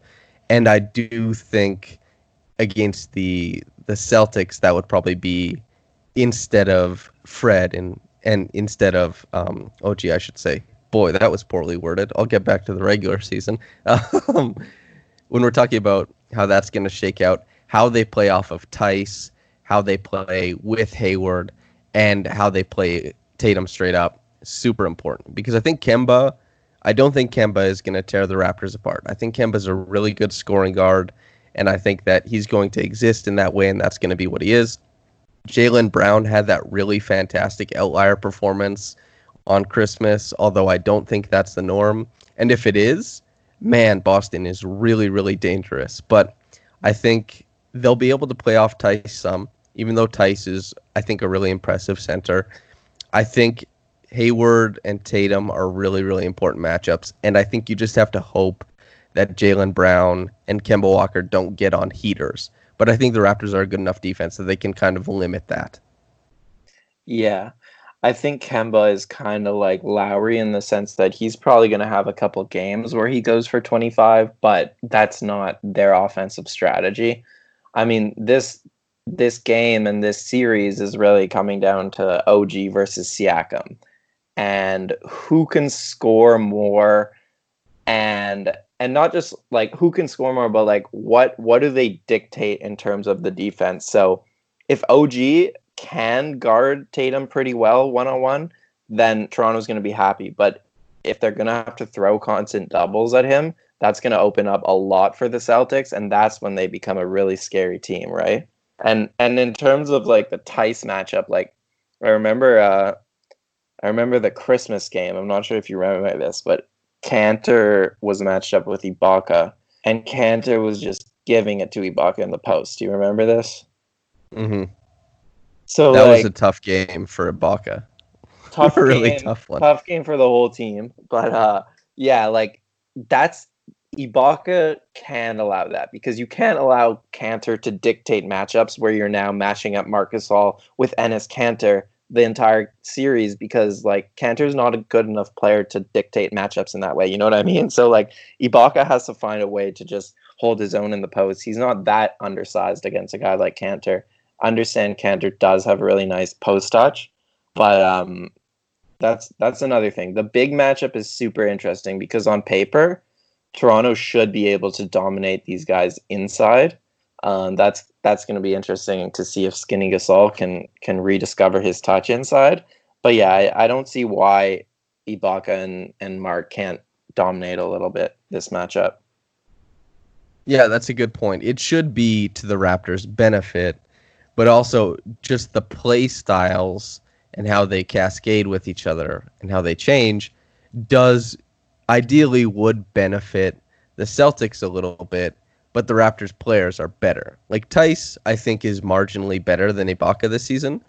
and I do think against the the Celtics, that would probably be instead of Fred and and instead of um, OG, I should say. Boy, that was poorly worded. I'll get back to the regular season. Um, when we're talking about how that's going to shake out, how they play off of Theis, how they play with Hayward, and how they play Tatum straight up, super important. Because I think Kemba, I don't think Kemba is going to tear the Raptors apart. I think Kemba's a really good scoring guard and I think that he's going to exist in that way, and that's going to be what he is. Jaylen Brown had that really fantastic outlier performance on Christmas, although I don't think that's the norm. And if it is, man, Boston is really, really dangerous. But I think they'll be able to play off Theis some, even though Theis is, I think, a really impressive center. I think Hayward and Tatum are really, really important matchups. And I think you just have to hope that Jaylen Brown and Kemba Walker don't get on heaters. But I think the Raptors are a good enough defense that they can kind of limit that. Yeah. I think Kemba is kind of like Lowry in the sense that he's probably going to have a couple games where he goes for 25, but that's not their offensive strategy. I mean, this this game and this series is really coming down to OG versus Siakam and who can score more and and not just like who can score more, but like what what do they dictate in terms of the defense? So if OG can guard Tatum pretty well one on one, then Toronto's going to be happy. But if they're going to have to throw constant doubles at him, that's going to open up a lot for the Celtics, and that's when they become a really scary team, right? And and in terms of like the Theis matchup, like I remember, uh, I remember the Christmas game. I'm not sure if you remember this, but Kanter was matched up with Ibaka, and Kanter was just giving it to Ibaka in the post. Do you remember this? Mm-hmm. So that like, was a tough game for Ibaka. Tough really game, tough one. Tough game for the whole team, but uh, yeah, like that's Ibaka can allow that because you can't allow Kanter to dictate matchups where you're now matching up Marc Gasol with Enes Kanter the entire series because like Kanter's not a good enough player to dictate matchups in that way. You know what I mean? So like Ibaka has to find a way to just hold his own in the post. He's not that undersized against a guy like Kanter. understand Kanter does have a really nice post touch, but um that's that's another thing. The big matchup is super interesting because on paper, Toronto should be able to dominate these guys inside. Um, that's that's going to be interesting to see if Skinny Gasol can can rediscover his touch inside. But yeah, I, I don't see why Ibaka and, and Marc can't dominate a little bit this matchup. Yeah, that's a good point. It should be to the Raptors' benefit, but also just the play styles and how they cascade with each other and how they change does ideally would benefit the Celtics a little bit but the Raptors players are better. Like Theis, I think, is marginally better than Ibaka this season,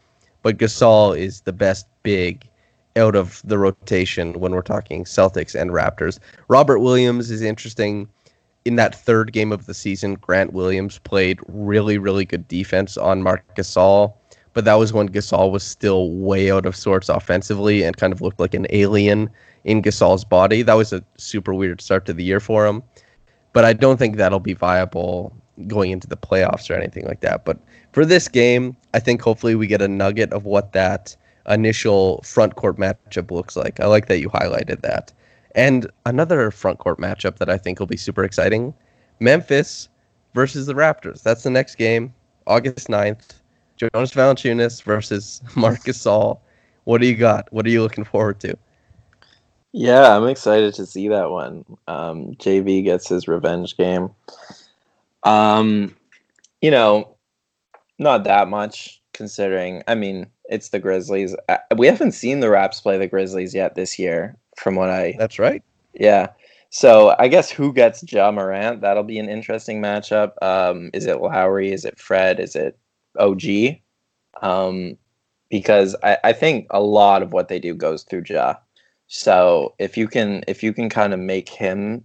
but Gasol is the best big out of the rotation when we're talking Celtics and Raptors. Robert Williams is interesting. In that third game of the season, Grant Williams played really, really good defense on Marc Gasol, but that was when Gasol was still way out of sorts offensively and kind of looked like an alien in Gasol's body. That was a super weird start to the year for him, but I don't think that'll be viable going into the playoffs or anything like that. But for this game, I think hopefully we get a nugget of what that initial front court matchup looks like. I like that you highlighted that. And another front court matchup that I think will be super exciting Memphis versus the Raptors. That's the next game, August 9th. Jonas Valanciunas versus Marcus Gasol. What do you got? What are you looking forward to? Yeah, I'm excited to see that one. Um, JV gets his revenge game. Um, you know, not that much considering. I mean, it's the Grizzlies. Uh, we haven't seen the Raps play the Grizzlies yet this year, from what I. That's right. Yeah. So I guess who gets Ja Morant? That'll be an interesting matchup. Um, is it Lowry? Is it Fred? Is it OG? Um, because I, I think a lot of what they do goes through Ja. So if you can if you can kind of make him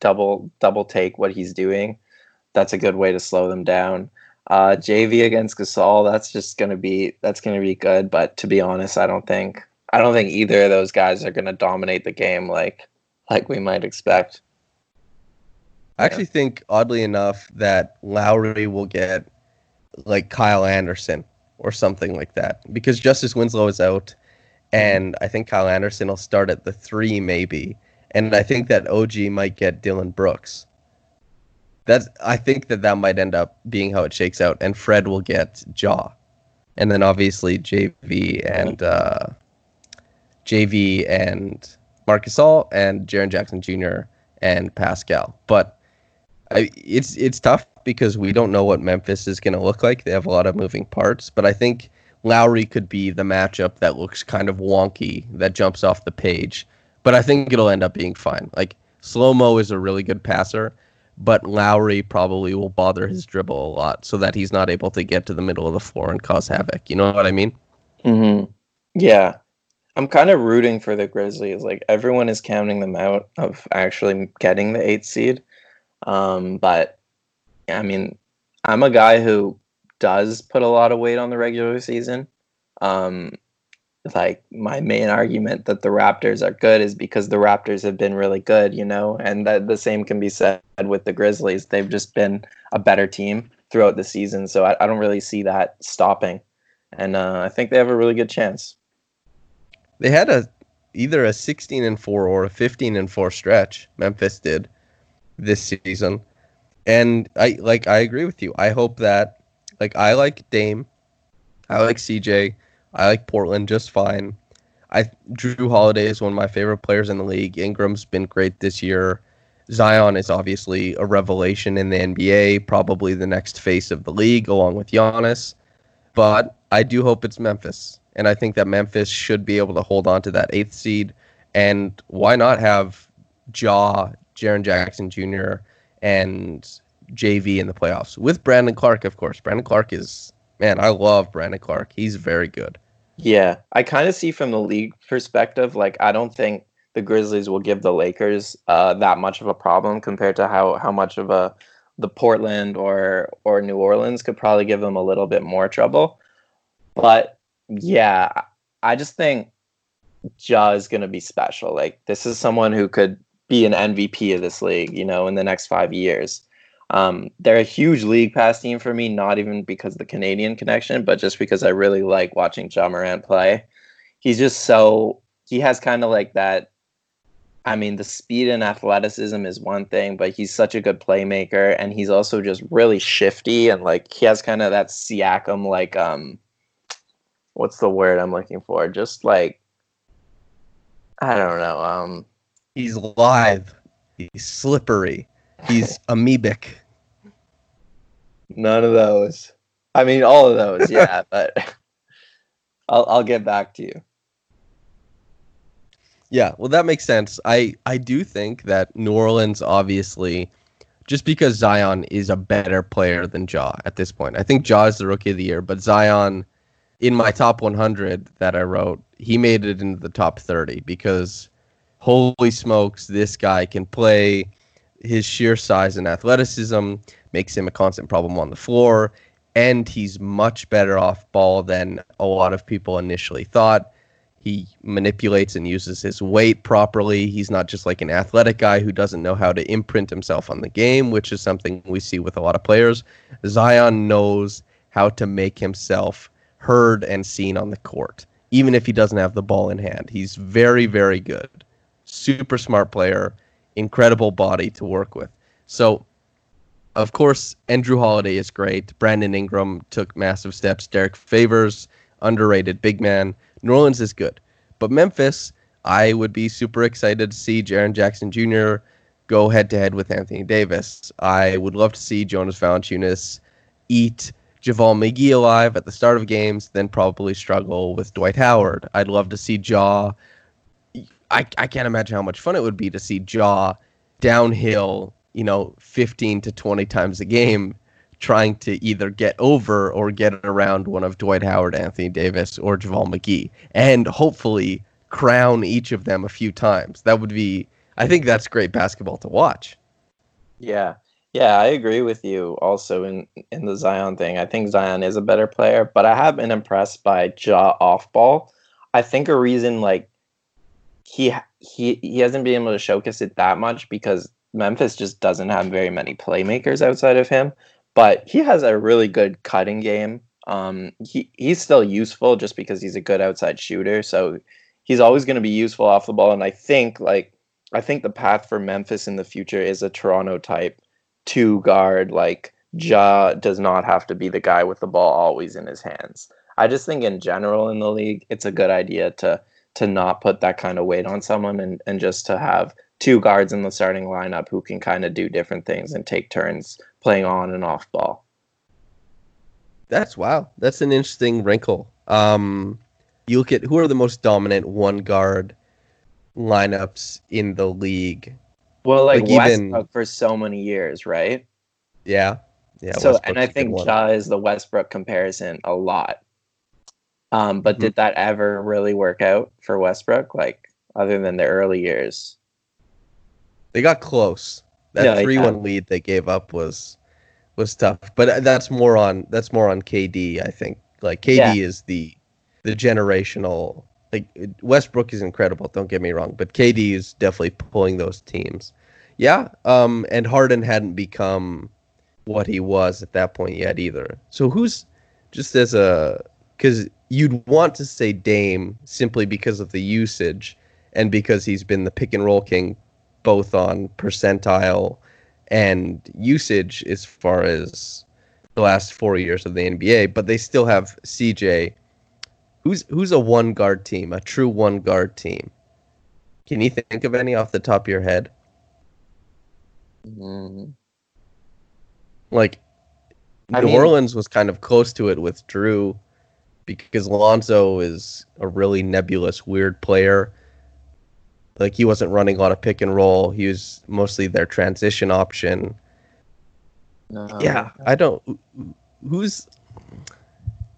double double take what he's doing, that's a good way to slow them down. Uh, JV against Gasol, that's just gonna be that's gonna be good. But to be honest, I don't think I don't think either of those guys are gonna dominate the game like like we might expect. I actually think, oddly enough, that Lowry will get like Kyle Anderson or something like that because Justice Winslow is out, and I think Kyle Anderson will start at the three maybe, and I think that OG might get Dillon Brooks. That's I think that that might end up being how it shakes out, and Fred will get Ja, and then obviously JV and uh, JV and Marc Gasol and Jaren Jackson Jr. and Pascal. But I, it's it's tough because we don't know what Memphis is going to look like. They have a lot of moving parts, but I think Lowry could be the matchup that looks kind of wonky that jumps off the page. But I think it'll end up being fine. Like slow mo is a really good passer, but Lowry probably will bother his dribble a lot so that he's not able to get to the middle of the floor and cause havoc. You know what I mean? Mm-hmm. Yeah, I'm kind of rooting for the Grizzlies. Like everyone is counting them out of actually getting the eighth seed. Um, but I mean, I'm a guy who does put a lot of weight on the regular season. Um, like my main argument that the Raptors are good is because the Raptors have been really good, you know, and that the same can be said with the Grizzlies. They've just been a better team throughout the season, so I, I don't really see that stopping, and uh, I think they have a really good chance. They had a either a 16 and 4 or a 15 and 4 stretch. Memphis did this season. And I like I agree with you. I hope that like I like Dame. I like CJ. I like Portland just fine. I Jrue Holiday is one of my favorite players in the league. Ingram's been great this year. Zion is obviously a revelation in the NBA, probably the next face of the league along with Giannis. But I do hope it's Memphis. And I think that Memphis should be able to hold on to that eighth seed. And why not have Ja, Jaren Jackson Jr., and JV in the playoffs with Brandon Clarke, of course. Brandon Clarke is, man, I love Brandon Clarke. He's very good. Yeah. I kind of see from the league perspective, like, I don't think the Grizzlies will give the Lakers uh, that much of a problem compared to how, how much of a the Portland or or New Orleans could probably give them a little bit more trouble. But yeah, I just think Ja is going to be special. Like this is someone who could be an MVP of this league, you know, in the next five years. Um, they're a huge league pass team for me, not even because of the Canadian connection, but just because I really like watching Ja Morant play. He's just so he has kind of like that. I mean, the speed and athleticism is one thing, but he's such a good playmaker, and he's also just really shifty and like he has kind of that Siakam like um, what's the word I'm looking for? Just like I don't know. Um, he's live. He's slippery. He's amoebic. None of those. I mean, all of those, yeah. but I'll I'll get back to you. Yeah, well, that makes sense. I I do think that New Orleans, obviously, just because Zion is a better player than Ja at this point. I think Ja is the rookie of the year, but Zion in my top 100 that I wrote, he made it into the top 30 because holy smokes, this guy can play. His sheer size and athleticism makes him a constant problem on the floor, and he's much better off ball than a lot of people initially thought. He manipulates and uses his weight properly. He's not just like an athletic guy who doesn't know how to imprint himself on the game, which is something we see with a lot of players. Zion knows how to make himself heard and seen on the court, even if he doesn't have the ball in hand. He's very, very good. Super smart player, incredible body to work with. So, of course, Andrew Holiday is great. Brandon Ingram took massive steps. Derrick Favors, underrated big man. New Orleans is good. But Memphis, I would be super excited to see Jaren Jackson Jr. go head to head with Anthony Davis. I would love to see Jonas Valanciunas eat JaVale McGee alive at the start of games, then probably struggle with Dwight Howard. I'd love to see Ja. I, I can't imagine how much fun it would be to see Ja downhill, you know, 15 to 20 times a game, trying to either get over or get around one of Dwight Howard, Anthony Davis, or JaVale McGee, and hopefully crown each of them a few times. That would be, I think that's great basketball to watch. Yeah. Yeah, I agree with you also in in the Zion thing. I think Zion is a better player, but I have been impressed by Ja off ball. I think a reason like he he he hasn't been able to showcase it that much because Memphis just doesn't have very many playmakers outside of him, but he has a really good cutting game. Um he he's still useful just because he's a good outside shooter, so he's always going to be useful off the ball and I think like I think the path for Memphis in the future is a Toronto type two guard like Ja does not have to be the guy with the ball always in his hands. I just think in general in the league it's a good idea to to not put that kind of weight on someone and, and just to have two guards in the starting lineup who can kind of do different things and take turns playing on and off ball. That's wow. That's an interesting wrinkle. Um, you look at who are the most dominant one guard lineups in the league. Well, like, Like, Westbrook even- for so many years, right? Yeah, yeah. so, Westbrook's and I think. Ja is the Westbrook comparison a lot. Um, but Mm-hmm. did that ever really work out for Westbrook? Like, other than the early years? They got close. That they three one lead they gave up was was tough, but uh, that's more on that's more on KD. I think like KD Yeah. is the the generational. Like Westbrook is incredible. Don't get me wrong, but KD is definitely pulling those teams. Yeah, um, and Harden hadn't become what he was at that point yet either. So who's just as a because you'd want to say Dame simply because of the usage and because he's been the pick and roll king both on percentile and usage as far as the last four years of the NBA, but they still have CJ. Who's who's a one guard team, a true one guard team? Can you think of any off the top of your head? Mm. Like I New mean- Orleans was kind of close to it with Jrue because Lonzo is a really nebulous, weird player. Like he wasn't running a lot of pick and roll. He was mostly their transition option. No. yeah, I don't. Who's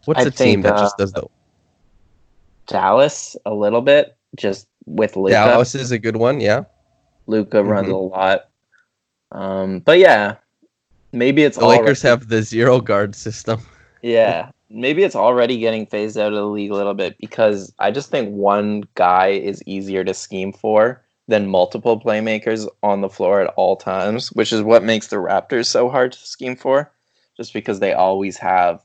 what's I a team that uh, just does the Dallas a little bit, just with Luka. Dallas is a good one. Yeah, Luka runs Mhm. a lot. Um, but yeah, maybe it's the Lakers already- have the zero guard system. Yeah, maybe it's already getting phased out of the league a little bit because I just think one guy is easier to scheme for than multiple playmakers on the floor at all times, which is what makes the Raptors so hard to scheme for, just because they always have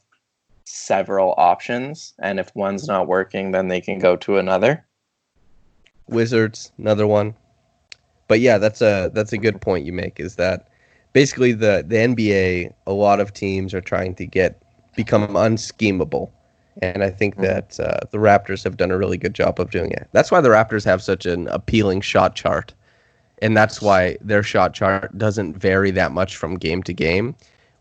several options, and if one's not working, then they can go to another. Wizards, another one. But yeah, that's a that's a good point you make. Is that basically the the NBA? A lot of teams are trying to get become unschemable, and I think Mhm. that uh, the Raptors have done a really good job of doing it. That's why the Raptors have such an appealing shot chart, and that's why their shot chart doesn't vary that much from game to game.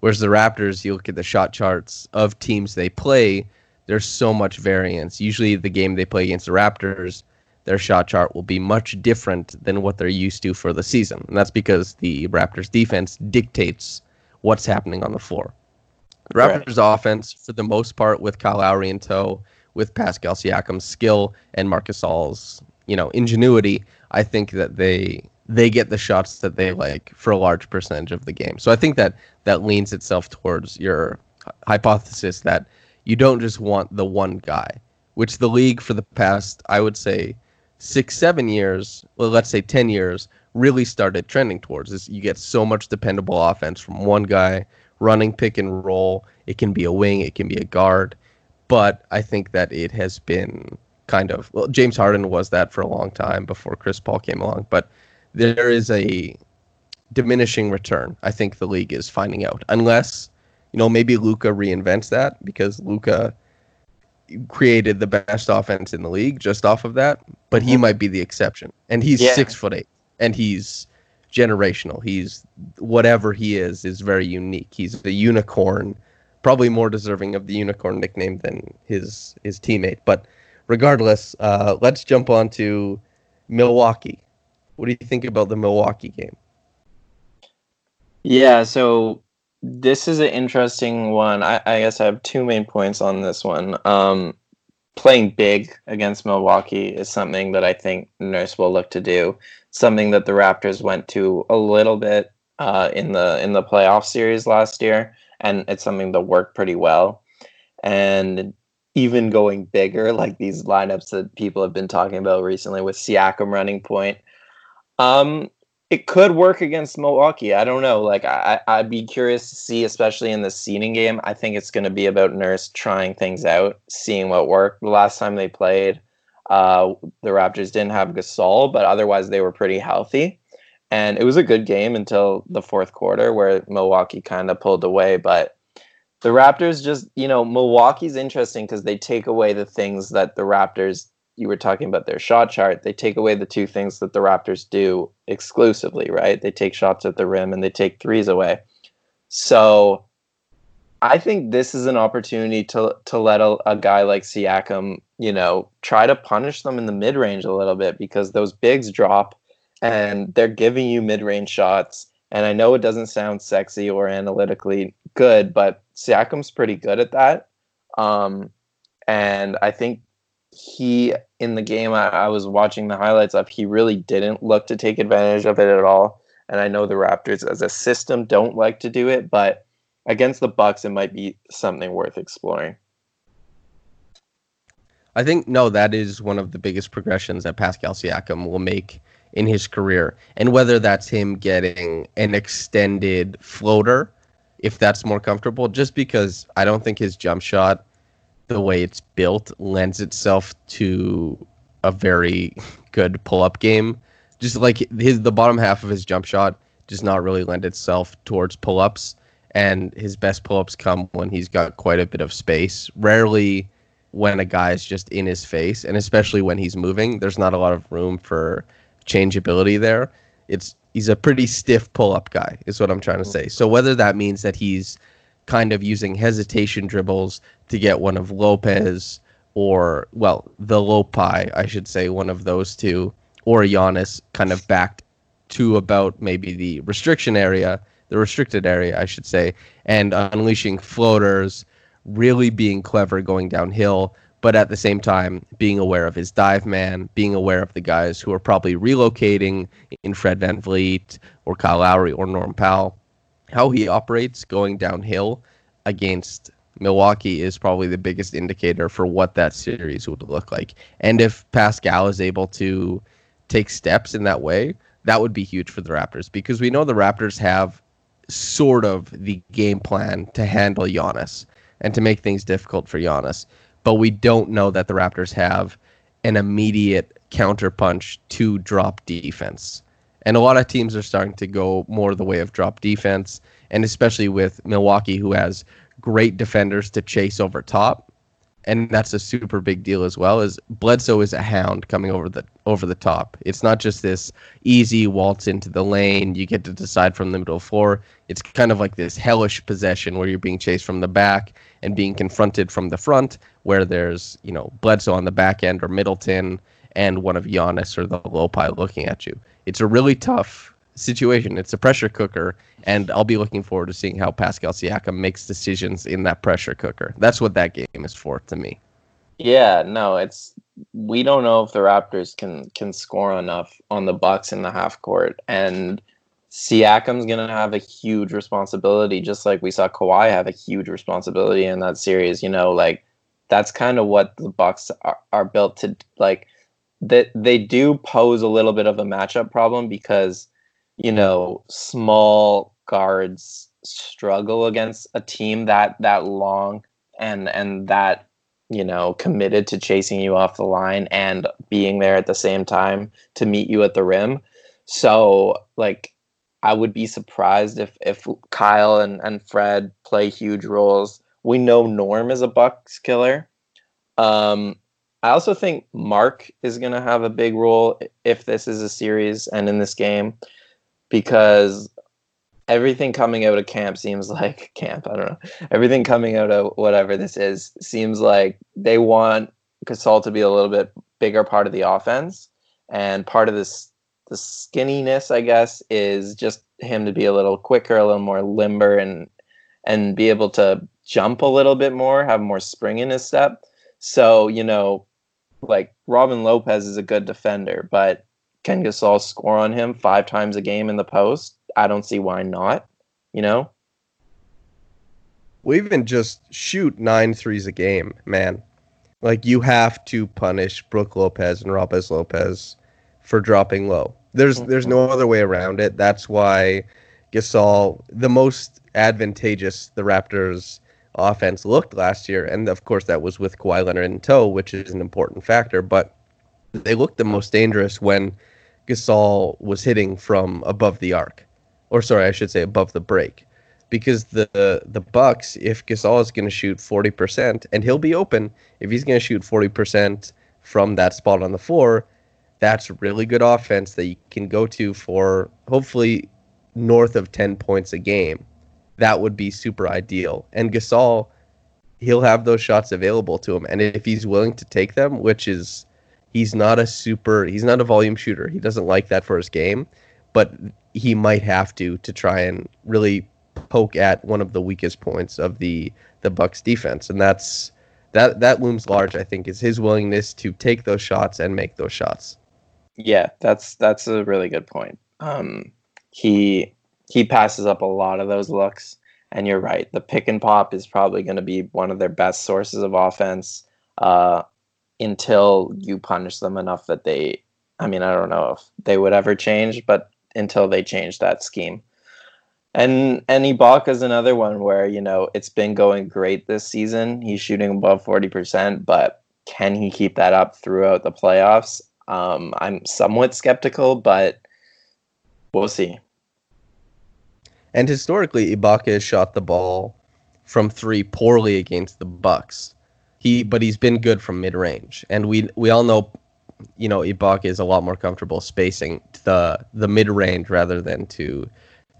Whereas the Raptors, you look at the shot charts of teams they play, there's so much variance. Usually, the game they play against the Raptors, their shot chart will be much different than what they're used to for the season. And that's because the Raptors defense dictates what's happening on the floor. The Raptors' offense, for the most part, with Kyle Lowry in tow, with Pascal Siakam's skill and Marcus Gasol's, you know, ingenuity, I think that they they get the shots that they like for a large percentage of the game. So I think that that leans itself towards your hypothesis that you don't just want the one guy, which the league for the past, I would say, six, seven years, well, let's say 10 years, really started trending towards is you get so much dependable offense from one guy running pick and roll. It can be a wing, it can be a guard, but I think that it has been kind of well, James Harden was that for a long time before Chris Paul came along, but there is a diminishing return. I think the league is finding out, unless you know maybe Luka reinvents that because Luka created the best offense in the league just off of that, but he mm-hmm. might be the exception, and he's Yeah. six foot eight, and he's generational. He's whatever he is is very unique. He's the unicorn, probably more deserving of the unicorn nickname than his his teammate. But regardless, uh, let's jump on to Milwaukee. What do you think about the Milwaukee game? Yeah, so this is an interesting one. I, I guess I have two main points on this one. Um, playing big against Milwaukee is something that I think Nurse will look to do. Something that the Raptors went to a little bit uh, in the in the playoff series last year, and it's something that worked pretty well. And even going bigger, like these lineups that people have been talking about recently with Siakam running point. Um, it could work against Milwaukee. I don't know. Like I, I'd be curious to see, especially in the seeding game. I think it's going to be about Nurse trying things out, seeing what worked. The last time they played, uh, the Raptors didn't have Gasol, but otherwise they were pretty healthy, and it was a good game until the fourth quarter where Milwaukee kind of pulled away. But the Raptors just, you know, Milwaukee's interesting because they take away the things that the Raptors you were talking about their shot chart, they take away the two things that the Raptors do exclusively, right? They take shots at the rim and they take threes away. So I think this is an opportunity to to let a, a guy like Siakam, you know, try to punish them in the mid range a little bit because those bigs drop and they're giving you mid range shots. And I know it doesn't sound sexy or analytically good, but Siakam's pretty good at that. Um, and I think he in the game I, I was watching the highlights of he really didn't look to take advantage of it at all. And i know the raptors as a system don't like to do it but against the bucks it might be something worth exploring. I think no, that is one of the biggest progressions that Pascal Siakam will make in his career, and whether that's him getting an extended floater, if that's more comfortable, just because I don't think his jump shot, the way it's built, lends itself to a very good pull-up game. Just like his the bottom half of his jump shot does not really lend itself towards pull-ups, and his best pull-ups come when he's got quite a bit of space. Rarely when a guy is just in his face, and especially when he's moving, there's not a lot of room for changeability there. It's he's a pretty stiff pull-up guy, is what I'm trying to mm. say. So whether that means that he's kind of using hesitation dribbles to get one of Lopez or well, the Lopi, I should say, one of those two, or Giannis kind of backed to about maybe the restriction area, the restricted area, I should say, and unleashing floaters, really being clever going downhill, but at the same time being aware of his dive man, being aware of the guys who are probably relocating in Fred VanVleet or Kyle Lowry or Norm Powell. How he operates going downhill against Milwaukee is probably the biggest indicator for what that series would look like. And if Pascal is able to take steps in that way, that would be huge for the Raptors because we know the Raptors have sort of the game plan to handle Giannis and to make things difficult for Giannis. But we don't know that the Raptors have an immediate counterpunch to drop defense. And a lot of teams are starting to go more the way of drop defense, and especially with Milwaukee, who has great defenders to chase over top. And that's a super big deal as well. Is Bledsoe is a hound coming over the over the top. It's not just this easy waltz into the lane. You get to decide from the middle floor. It's kind of like this hellish possession where you're being chased from the back and being confronted from the front, where there's you know Bledsoe on the back end or Middleton and one of Giannis or the Lopi looking at you. It's a really tough situation. It's a pressure cooker, and I'll be looking forward to seeing how Pascal Siakam makes decisions in that pressure cooker. That's what that game is for to me. Yeah, no, it's we don't know if the Raptors can can score enough on the Bucks in the half court, and Siakam's gonna have a huge responsibility, just like we saw Kawhi have a huge responsibility in that series. You know, like that's kind of what the Bucks are, are built to like. That they do pose a little bit of a matchup problem because you know small guards struggle against a team that that long and and that you know, committed to chasing you off the line and being there at the same time to meet you at the rim. So, like, I would be surprised if if Kyle and, and Fred play huge roles. We know Norm is a Bucks killer. Um, I also think Mark is going to have a big role if this is a series and in this game because everything coming out of camp seems like camp. I don't know. Everything coming out of whatever this is seems like they want Gasol to be a little bit bigger part of the offense, and part of this the skinniness, I guess, is just him to be a little quicker, a little more limber, and and be able to jump a little bit more, have more spring in his step. So you know, like Robin Lopez is a good defender, but can Gasol score on him five times a game in the post? I don't see why not. You know. We even just shoot nine threes a game, man. Like you have to punish Brook Lopez and Robes Lopez for dropping low. There's mm-hmm. there's no other way around it. That's why Gasol, the most advantageous the Raptors offense looked last year, and of course that was with Kawhi Leonard in tow, which is an important factor. But they looked the most dangerous when Gasol was hitting from above the arc or sorry, I should say above the break, because the the Bucks, if Gasol is going to shoot forty percent, and he'll be open if he's going to shoot forty percent from that spot on the floor, that's really good offense that you can go to for hopefully north of ten points a game. That would be super ideal. And Gasol, he'll have those shots available to him, and if he's willing to take them, which is he's not a super, he's not a volume shooter. He doesn't like that for his game but he might have to to try and really poke at one of the weakest points of the the Bucks defense, and that's that that looms large. I think is his willingness to take those shots and make those shots. Yeah, that's that's a really good point. Um, he he passes up a lot of those looks, and you're right. The pick and pop is probably going to be one of their best sources of offense uh, until you punish them enough that they. I mean, I don't know if they would ever change, but until they change that scheme. And and Ibaka is another one where you know it's been going great this season. He's shooting above forty percent, but can he keep that up throughout the playoffs? Um, I'm somewhat skeptical, but we'll see. And historically, Ibaka has shot the ball from three poorly against the Bucks. He, but he's been good from mid range, and we we all know you know, Ibaka is a lot more comfortable spacing the the mid range rather than to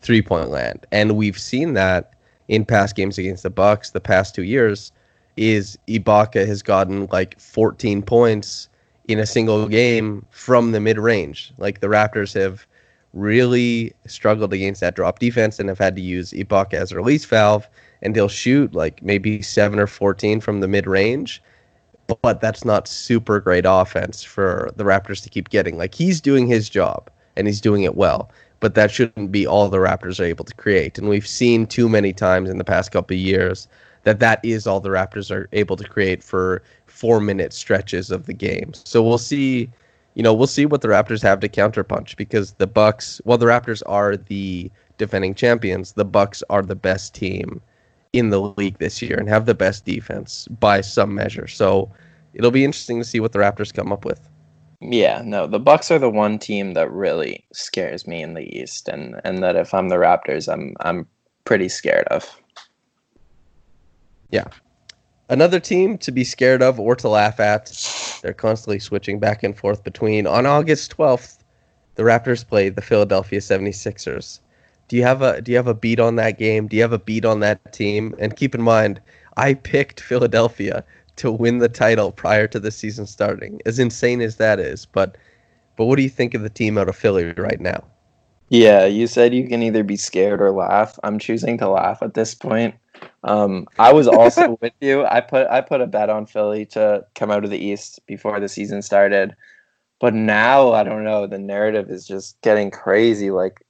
three point land, and we've seen that in past games against the Bucks the past two years. Is Ibaka has gotten like 14 points in a single game from the mid range. Like the Raptors have really struggled against that drop defense and have had to use Ibaka as a release valve, and he'll shoot like maybe seven or 14 from the mid range but that's not super great offense for the Raptors to keep getting. Like he's doing his job and he's doing it well, but that shouldn't be all the Raptors are able to create. And we've seen too many times in the past couple of years that that is all the Raptors are able to create for 4-minute stretches of the game. So we'll see, you know, we'll see what the Raptors have to counterpunch because the Bucks, well the Raptors are the defending champions, the Bucks are the best team in the league this year and have the best defense by some measure. So it'll be interesting to see what the Raptors come up with. Yeah, no, the Bucks are the one team that really scares me in the East, and and that if I'm the Raptors, I'm I'm pretty scared of. Yeah, another team to be scared of or to laugh at. They're constantly switching back and forth between. On August 12th, the Raptors play the Philadelphia 76ers. Do you have a do you have a beat on that game? Do you have a beat on that team? And keep in mind, I picked Philadelphia to win the title prior to the season starting. As insane as that is, but but what do you think of the team out of Philly right now? Yeah, you said you can either be scared or laugh. I'm choosing to laugh at this point. Um, I was also with you. I put I put a bet on Philly to come out of the East before the season started, but now I don't know. The narrative is just getting crazy. Like,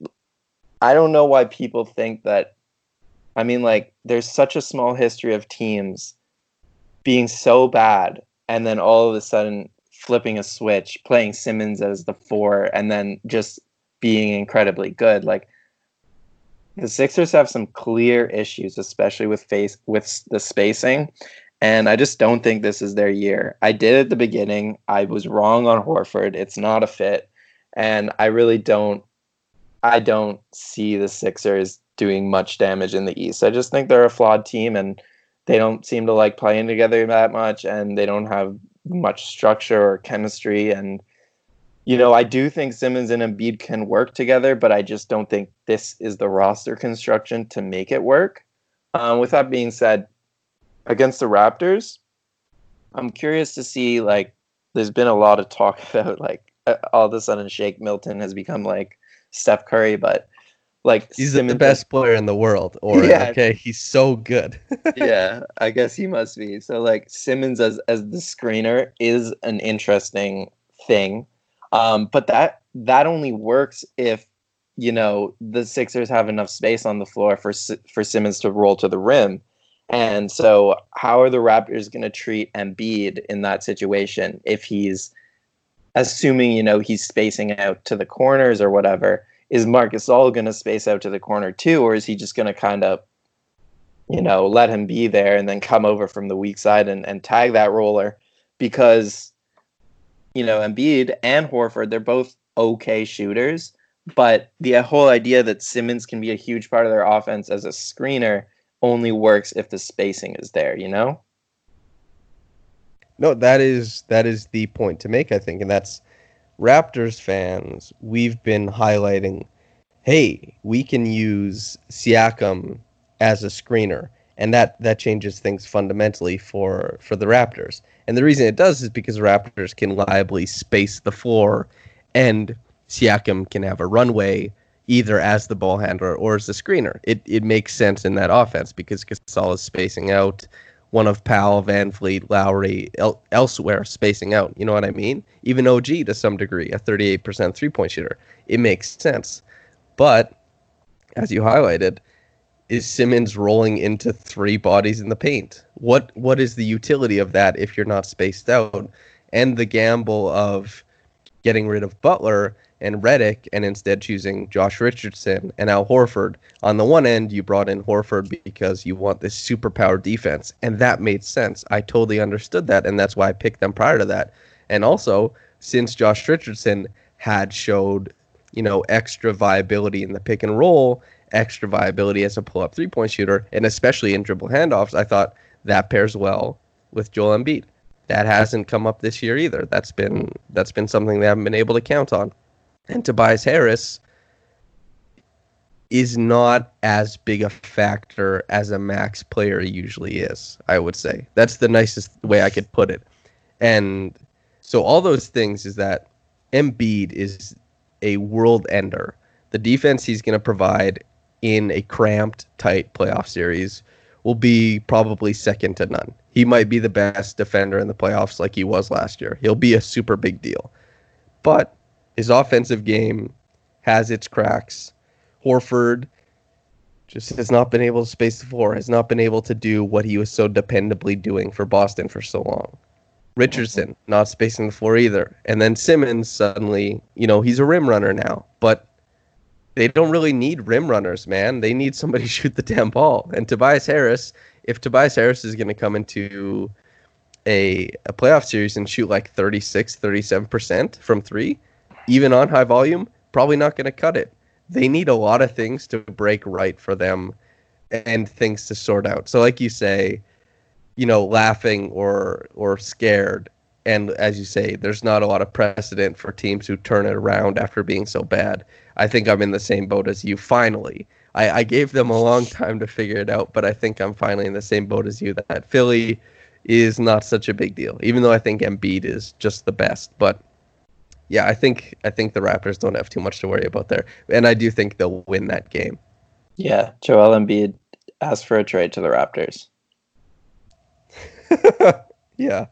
I don't know why people think that. I mean, like, there's such a small history of teams being so bad, and then all of a sudden flipping a switch, playing Simmons as the four, and then just being incredibly good. Like the Sixers have some clear issues, especially with face with the spacing. And I just don't think this is their year. I did at the beginning. I was wrong on Horford. It's not a fit. And I really don't I don't see the Sixers doing much damage in the East. I just think they're a flawed team and they don't seem to like playing together that much and they don't have much structure or chemistry and you know, I do think Simmons and Embiid can work together, but I just don't think this is the roster construction to make it work. Um, with that being said, against the Raptors, I'm curious to see like there's been a lot of talk about like uh, all of a sudden Shake Milton has become like Steph Curry, but like he's Simmons the best player in the world, or yeah. okay, he's so good. yeah, I guess he must be. So like Simmons as as the screener is an interesting thing. Um, but that that only works if you know the Sixers have enough space on the floor for for Simmons to roll to the rim. And so, how are the Raptors going to treat Embiid in that situation if he's assuming you know he's spacing out to the corners or whatever? Is Marc Gasol going to space out to the corner too, or is he just going to kind of you know let him be there and then come over from the weak side and, and tag that roller? Because you know, Embiid and Horford, they're both okay shooters, but the whole idea that Simmons can be a huge part of their offense as a screener only works if the spacing is there, you know? No, that is that is the point to make, I think, and that's Raptors fans. We've been highlighting, hey, we can use Siakam as a screener, and that that changes things fundamentally for for the Raptors. And the reason it does is because Raptors can liably space the floor, and Siakam can have a runway either as the ball handler or as the screener. It it makes sense in that offense because Gasol is spacing out, one of Powell, VanVleet, Lowry, el- elsewhere spacing out. You know what I mean? Even OG to some degree, a 38% three point shooter. It makes sense. But as you highlighted, is Simmons rolling into three bodies in the paint? What what is the utility of that if you're not spaced out? And the gamble of getting rid of Butler and Redick and instead choosing Josh Richardson and Al Horford. On the one end, you brought in Horford because you want this superpower defense, and that made sense. I totally understood that, and that's why I picked them prior to that. And also, since Josh Richardson had showed, you know, extra viability in the pick and roll extra viability as a pull up three point shooter, and especially in dribble handoffs, I thought that pairs well with Joel Embiid. That hasn't come up this year either. That's been that's been something they haven't been able to count on. And Tobias Harris is not as big a factor as a max player usually is, I would say. That's the nicest way I could put it. And so all those things is that Embiid is a world ender. The defense he's going to provide in a cramped, tight playoff series will be probably second to none. He might be the best defender in the playoffs like he was last year. He'll be a super big deal. But his offensive game has its cracks. Horford just has not been able to space the floor, has not been able to do what he was so dependably doing for Boston for so long. Richardson not spacing the floor either. And then Simmons suddenly, you know, he's a rim runner now, but they don't really need rim runners, man. They need somebody to shoot the damn ball. And Tobias Harris, if Tobias Harris is going to come into a, a playoff series and shoot like 36, 37% from three, even on high volume, probably not going to cut it. They need a lot of things to break right for them and things to sort out. So, like you say, you know, laughing or or scared and as you say, there's not a lot of precedent for teams who turn it around after being so bad. I think I'm in the same boat as you. Finally, I, I gave them a long time to figure it out, but I think I'm finally in the same boat as you. That Philly is not such a big deal, even though I think Embiid is just the best. But yeah, I think I think the Raptors don't have too much to worry about there, and I do think they'll win that game. Yeah, Joel Embiid asked for a trade to the Raptors. yeah,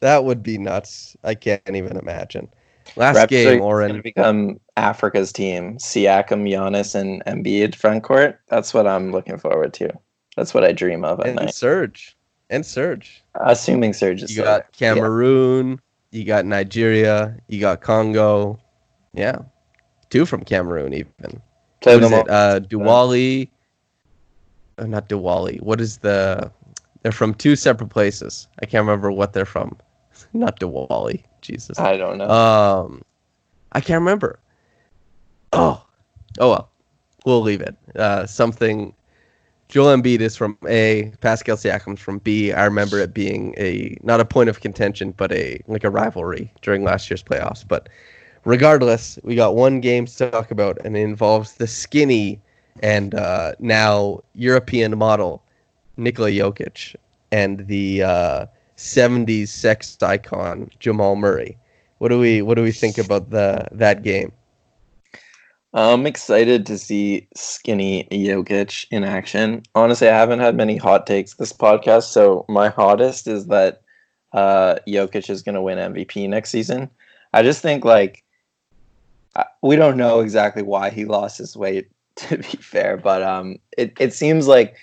that would be nuts. I can't even imagine. Last Raptors game, going to become Africa's team. Siakam, Giannis, and Embiid front court. That's what I'm looking forward to. That's what I dream of at and night. Serge, and Serge. Assuming Serge is You there. got Cameroon, you got Nigeria, you got Congo. Yeah, two from Cameroon even. Play What is it? Uh, Diwali. Uh, not Diwali. What is the? They're from two separate places. I can't remember what they're from. Not Diwali. Jesus. I don't know. Um, I can't remember. Oh, oh well, we'll leave it. Uh, something. Joel Embiid is from A. Pascal Siakam's from B. I remember it being a not a point of contention, but a like a rivalry during last year's playoffs. But regardless, we got one game to talk about, and it involves the skinny and uh, now European model Nikola Jokic and the uh, 70s sex icon Jamal Murray. What do we what do we think about the that game? I'm excited to see skinny Jokic in action. Honestly, I haven't had many hot takes this podcast, so my hottest is that uh, Jokic is going to win MVP next season. I just think like we don't know exactly why he lost his weight. To be fair, but um, it it seems like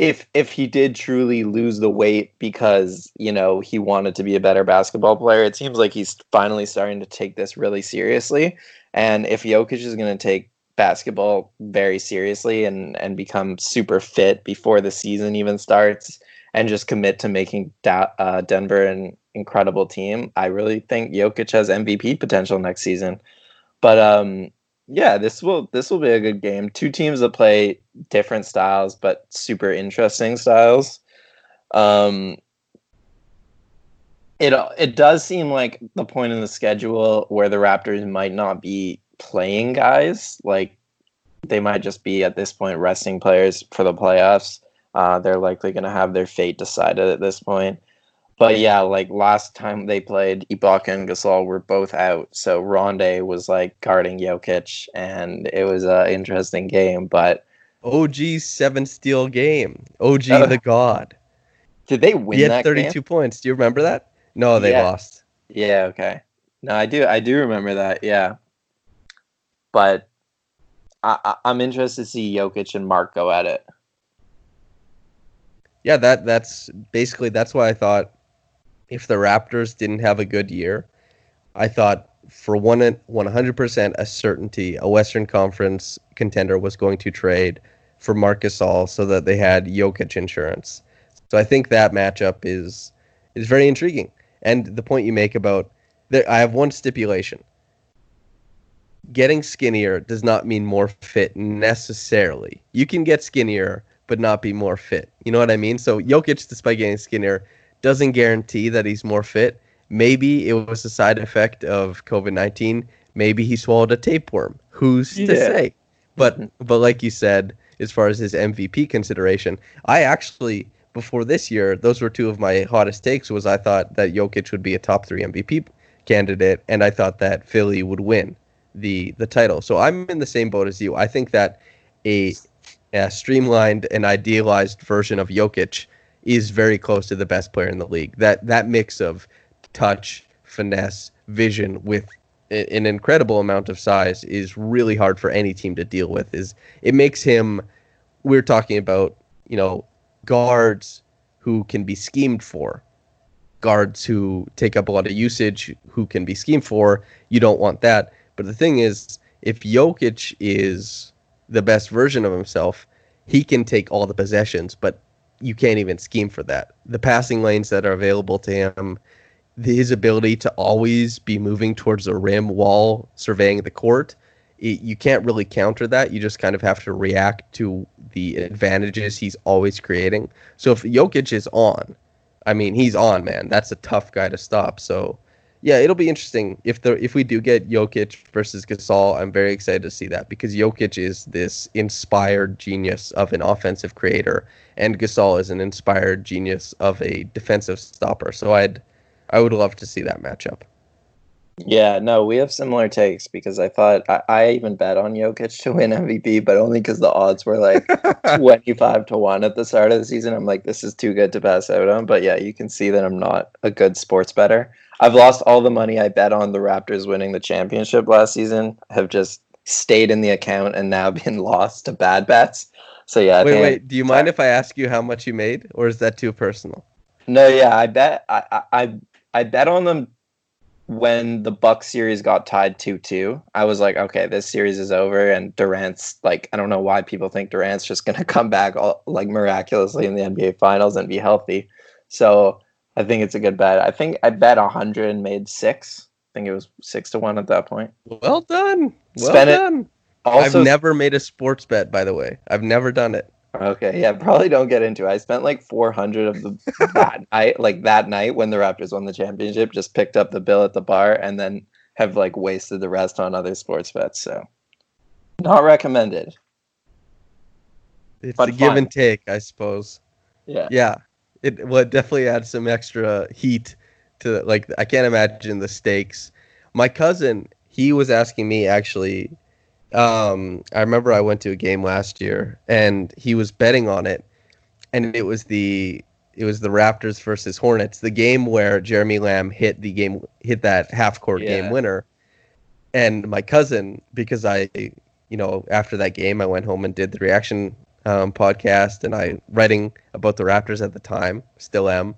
if if he did truly lose the weight because you know he wanted to be a better basketball player, it seems like he's finally starting to take this really seriously. And if Jokic is going to take basketball very seriously and and become super fit before the season even starts, and just commit to making da- uh, Denver an incredible team, I really think Jokic has MVP potential next season. But um, yeah, this will this will be a good game. Two teams that play different styles, but super interesting styles. Um, it it does seem like the point in the schedule where the Raptors might not be playing guys, like they might just be at this point resting players for the playoffs. Uh, they're likely going to have their fate decided at this point. But yeah, like last time they played, Ibaka and Gasol were both out, so Rondae was like guarding Jokic, and it was an interesting game. But OG seven steal game. OG the God. did they win He had 32 points. Do you remember that? No, they Yeah. lost. Yeah, okay. No, I do. I do remember that. Yeah, but I, I, I'm interested to see Jokic and Mark go at it. Yeah, that that's basically that's why I thought if the Raptors didn't have a good year, I thought for one 100% a certainty a Western Conference contender was going to trade for Marcus Gasol so that they had Jokic insurance. So I think that matchup is is very intriguing. And the point you make about there, I have one stipulation. Getting skinnier does not mean more fit necessarily. You can get skinnier but not be more fit. You know what I mean? So Jokic, despite getting skinnier, doesn't guarantee that he's more fit. Maybe it was a side effect of COVID nineteen. Maybe he swallowed a tapeworm. Who's to say? But but like you said, as far as his MVP consideration, I actually before this year, those were two of my hottest takes. Was I thought that Jokic would be a top three MVP candidate, and I thought that Philly would win the the title. So I'm in the same boat as you. I think that a, a streamlined and idealized version of Jokic is very close to the best player in the league. That that mix of touch, finesse, vision with an incredible amount of size is really hard for any team to deal with. Is it makes him we're talking about, you know, guards who can be schemed for. Guards who take up a lot of usage, who can be schemed for. You don't want that. But the thing is, if Jokic is the best version of himself, he can take all the possessions, but you can't even scheme for that. The passing lanes that are available to him, his ability to always be moving towards the rim while surveying the court, it, you can't really counter that. You just kind of have to react to the advantages he's always creating. So if Jokic is on, I mean, he's on, man. That's a tough guy to stop. So yeah, it'll be interesting if the if we do get Jokic versus Gasol. I'm very excited to see that because Jokic is this inspired genius of an offensive creator, and Gasol is an inspired genius of a defensive stopper. So I'd I would love to see that matchup. Yeah, no, we have similar takes because I thought I, I even bet on Jokic to win MVP, but only because the odds were like 25 to 1 at the start of the season. I'm like, this is too good to pass out on. But yeah, you can see that I'm not a good sports better. I've lost all the money I bet on the Raptors winning the championship last season, have just stayed in the account and now been lost to bad bets. So yeah. I wait, wait. Do you mind if I ask you how much you made, or is that too personal? No, yeah, I bet I I I- bet on them when the Buck series got tied 2-2. I was like, okay, this series is over and Durant's like I don't know why people think Durant's just going to come back all, like miraculously in the NBA finals and be healthy. So, I think it's a good bet. I think I bet 100 and made 6. I think it was 6 to 1 at that point. Well done. Well Spend it- done. Also I've never made a sports bet, by the way. I've never done it. Okay, yeah, probably don't get into it. I spent like 400 of the that night, like that night when the Raptors won the championship, just picked up the bill at the bar and then have like wasted the rest on other sports bets. So, not recommended. It's But a give and take, I suppose. Yeah. Yeah. It well, it definitely adds some extra heat to like I can't imagine the stakes. My cousin, he was asking me actually um I remember I went to a game last year and he was betting on it and it was the it was the Raptors versus Hornets, the game where Jeremy Lamb hit the game hit that half court Yeah. game winner. And my cousin because I you know, after that game I went home and did the reaction um, podcast and I writing about the Raptors at the time, still am.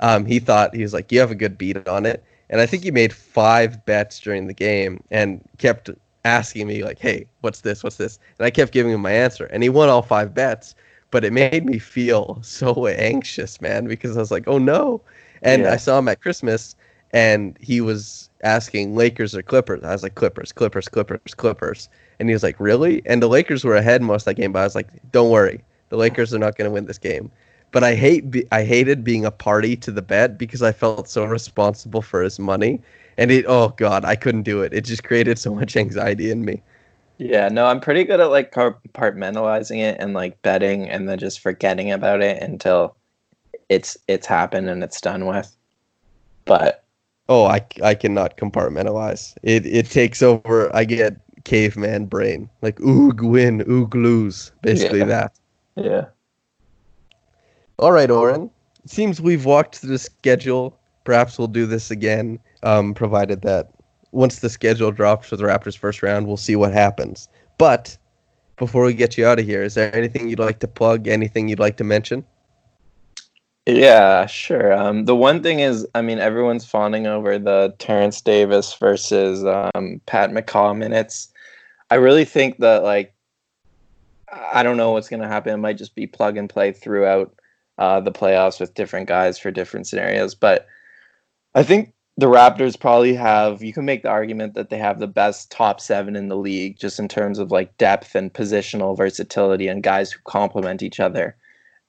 Um, he thought he was like, "You have a good beat on it," and I think he made five bets during the game and kept asking me like, "Hey, what's this? What's this?" And I kept giving him my answer, and he won all five bets. But it made me feel so anxious, man, because I was like, "Oh no!" And Yeah. I saw him at Christmas, and he was asking Lakers or Clippers. I was like, "Clippers, Clippers, Clippers, Clippers." And he was like, "Really?" And the Lakers were ahead most of that game, but I was like, "Don't worry, the Lakers are not going to win this game." But I hate be- I hated being a party to the bet because I felt so responsible for his money, and it oh god, I couldn't do it. It just created so much anxiety in me. Yeah, no, I'm pretty good at like compartmentalizing it and like betting and then just forgetting about it until it's it's happened and it's done with. But Oh, I, I cannot compartmentalize. It it takes over. I get caveman brain, like oog win, oog lose, basically Yeah. that. yeah. All right, Oren. It seems we've walked through the schedule. Perhaps we'll do this again, um, provided that once the schedule drops for the Raptors' first round, we'll see what happens. But before we get you out of here, is there anything you'd like to plug? Anything you'd like to mention? Yeah, sure. Um, the one thing is, I mean, everyone's fawning over the Terence Davis versus um, Pat McCaw minutes. I really think that, like, I don't know what's going to happen. It might just be plug and play throughout uh, the playoffs with different guys for different scenarios. But I think the Raptors probably have, you can make the argument that they have the best top seven in the league just in terms of like depth and positional versatility and guys who complement each other.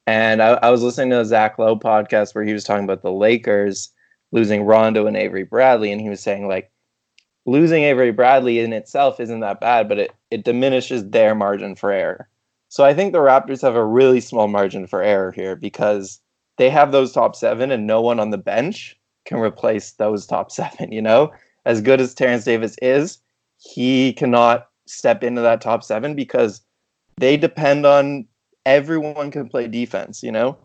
And I, I was listening to a Zach Lowe podcast where he was talking about the Lakers losing Rondo and Avery Bradley, and he was saying like losing Avery Bradley in itself isn't that bad, but it, it diminishes their margin for error. So I think the Raptors have a really small margin for error here because they have those top seven and no one on the bench can replace those top seven, you know? As good as Terence Davis is, he cannot step into that top seven because they depend on everyone can play defense, you know?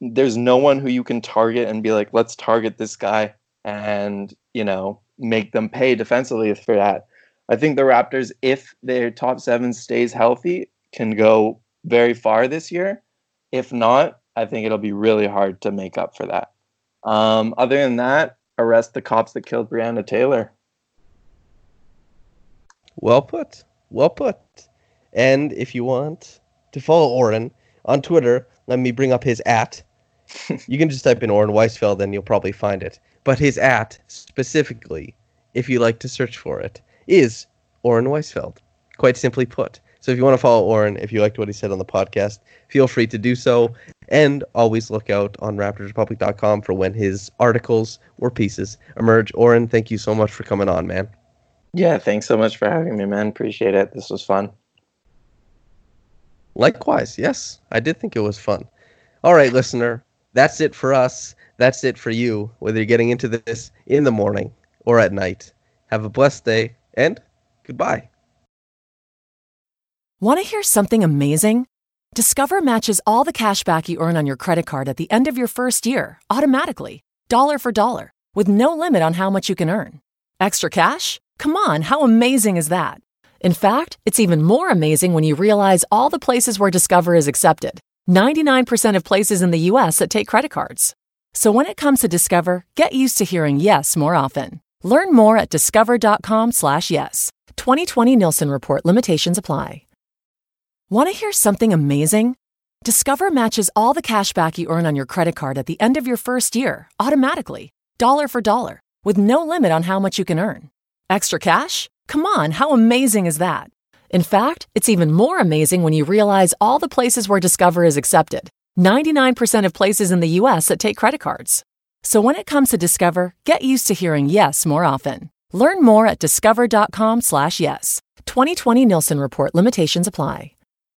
There's no one who you can target and be like, let's target this guy and, you know, make them pay defensively for that. I think the Raptors, if their top seven stays healthy, can go very far this year. If not, I think it'll be really hard to make up for that. Um, other than that, arrest the cops that killed Breonna Taylor. Well put. Well put. And if you want to follow Oren on Twitter, let me bring up his at. you can just type in Oren Weisfeld and you'll probably find it. But his at, specifically, if you like to search for it, is Oren Weisfeld. Quite simply put. So if you want to follow Oren, if you liked what he said on the podcast, feel free to do so. And always look out on RaptorsRepublic.com for when his articles or pieces emerge. Oren, thank you so much for coming on, man. Yeah, thanks so much for having me, man. Appreciate it. This was fun. Likewise, yes, I did think it was fun. All right, listener, that's it for us. That's it for you, whether you're getting into this in the morning or at night. Have a blessed day and goodbye. Want to hear something amazing? Discover matches all the cash back you earn on your credit card at the end of your first year automatically, dollar for dollar, with no limit on how much you can earn. Extra cash? Come on, how amazing is that? In fact, it's even more amazing when you realize all the places where Discover is accepted 99% of places in the US that take credit cards. So when it comes to Discover, get used to hearing yes more often. Learn more at discover.com/slash yes. 2020 Nielsen Report limitations apply. Want to hear something amazing? Discover matches all the cash back you earn on your credit card at the end of your first year automatically, dollar for dollar, with no limit on how much you can earn. Extra cash? Come on, how amazing is that? In fact, it's even more amazing when you realize all the places where Discover is accepted 99% of places in the US that take credit cards. So when it comes to Discover, get used to hearing yes more often. Learn more at discover.com/slash yes. 2020 Nielsen Report limitations apply.